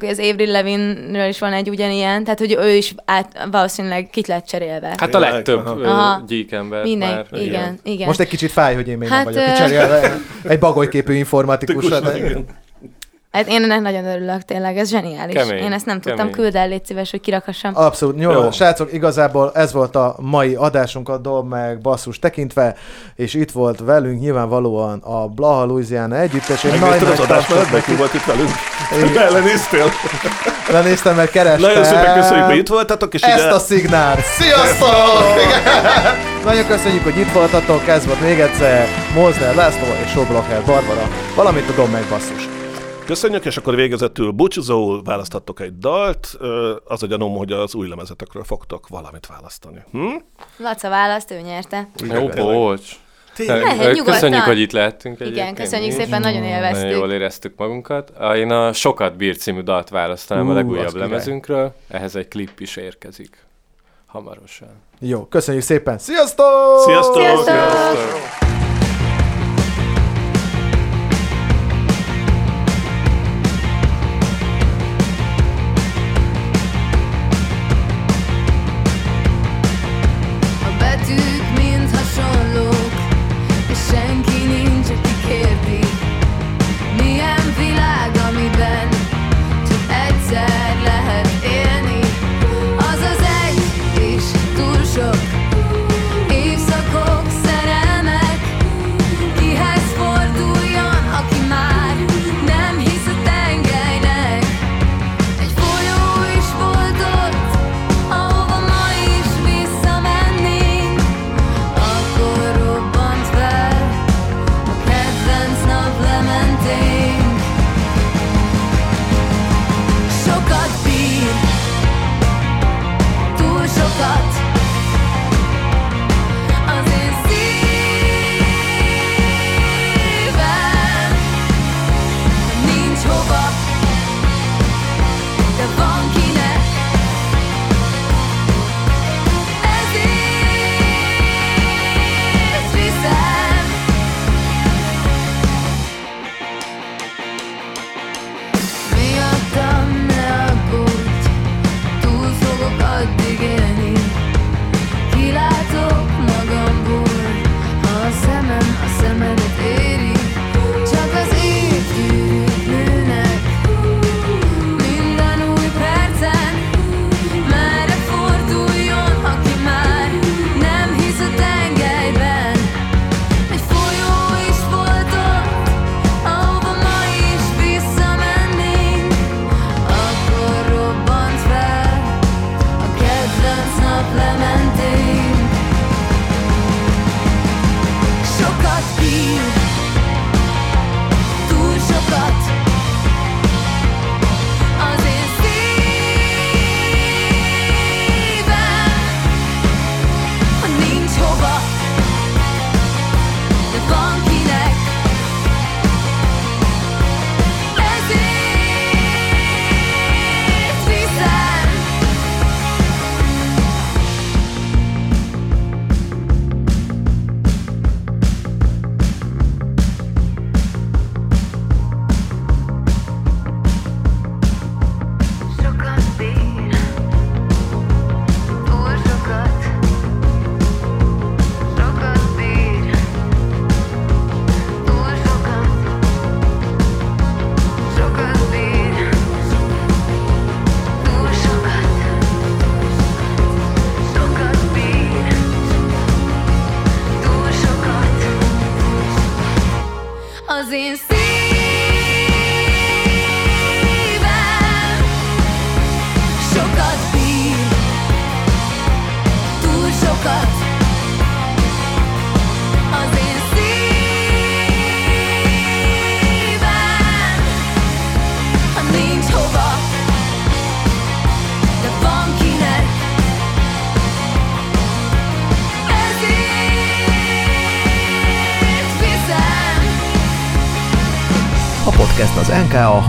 Hogy az Avril Levinről is van egy ugyanilyen, tehát hogy ő is át, valószínűleg kit lett cserélve. Hát a legtöbb Aha. ö, Aha. gyík ember Minden, már. igen, igen. Most egy kicsit fáj, hogy én még Hát, nem vagyok kicserélve. Egy bagolyképű informatikus. Hát én ennek nagyon örülök, tényleg, ez zseniális. Kemény, én ezt nem tudtam, kemény. küld el, légy szíves, hogy kirakassam. Abszolút. Jó, Jó. Srácok, igazából ez volt a mai adásunkat dob meg basszus tekintve, és itt volt velünk nyilvánvalóan a Blaha Louisiana együttes. Én Megnézted az adás mellett, volt itt velünk? Lenéztél? Lenéztem, mert kerestem. Nagyon szépen köszönjük, hogy itt voltatok, és Ezt ide... a szignál. Sziasztok! Nagyon köszönjük, hogy itt voltatok. Ez volt még egyszer Mozner László és Soblacher Barbara, valamint a Dom meg basszus. Köszönjük, és akkor végezetül búcsúzóul választhattok egy dalt. Az a gyanúm, hogy az új lemezetekről fogtok valamit választani. Hm? Laca választ, ő nyerte. Jó, bocs. Lehet, nyugodtan. Köszönjük, hogy itt lehettünk Igen, egyébként köszönjük szépen, nagyon élveztük. Nagyon jól éreztük magunkat. A- Én a Sokat Bír című dalt választanám a legújabb lemezünkről. Ehhez egy klip is érkezik. Hamarosan. Jó, köszönjük szépen. Sziasztok! Sziasztok! Sziasztok! A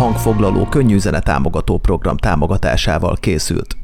hangfoglaló könnyű támogató program támogatásával készült.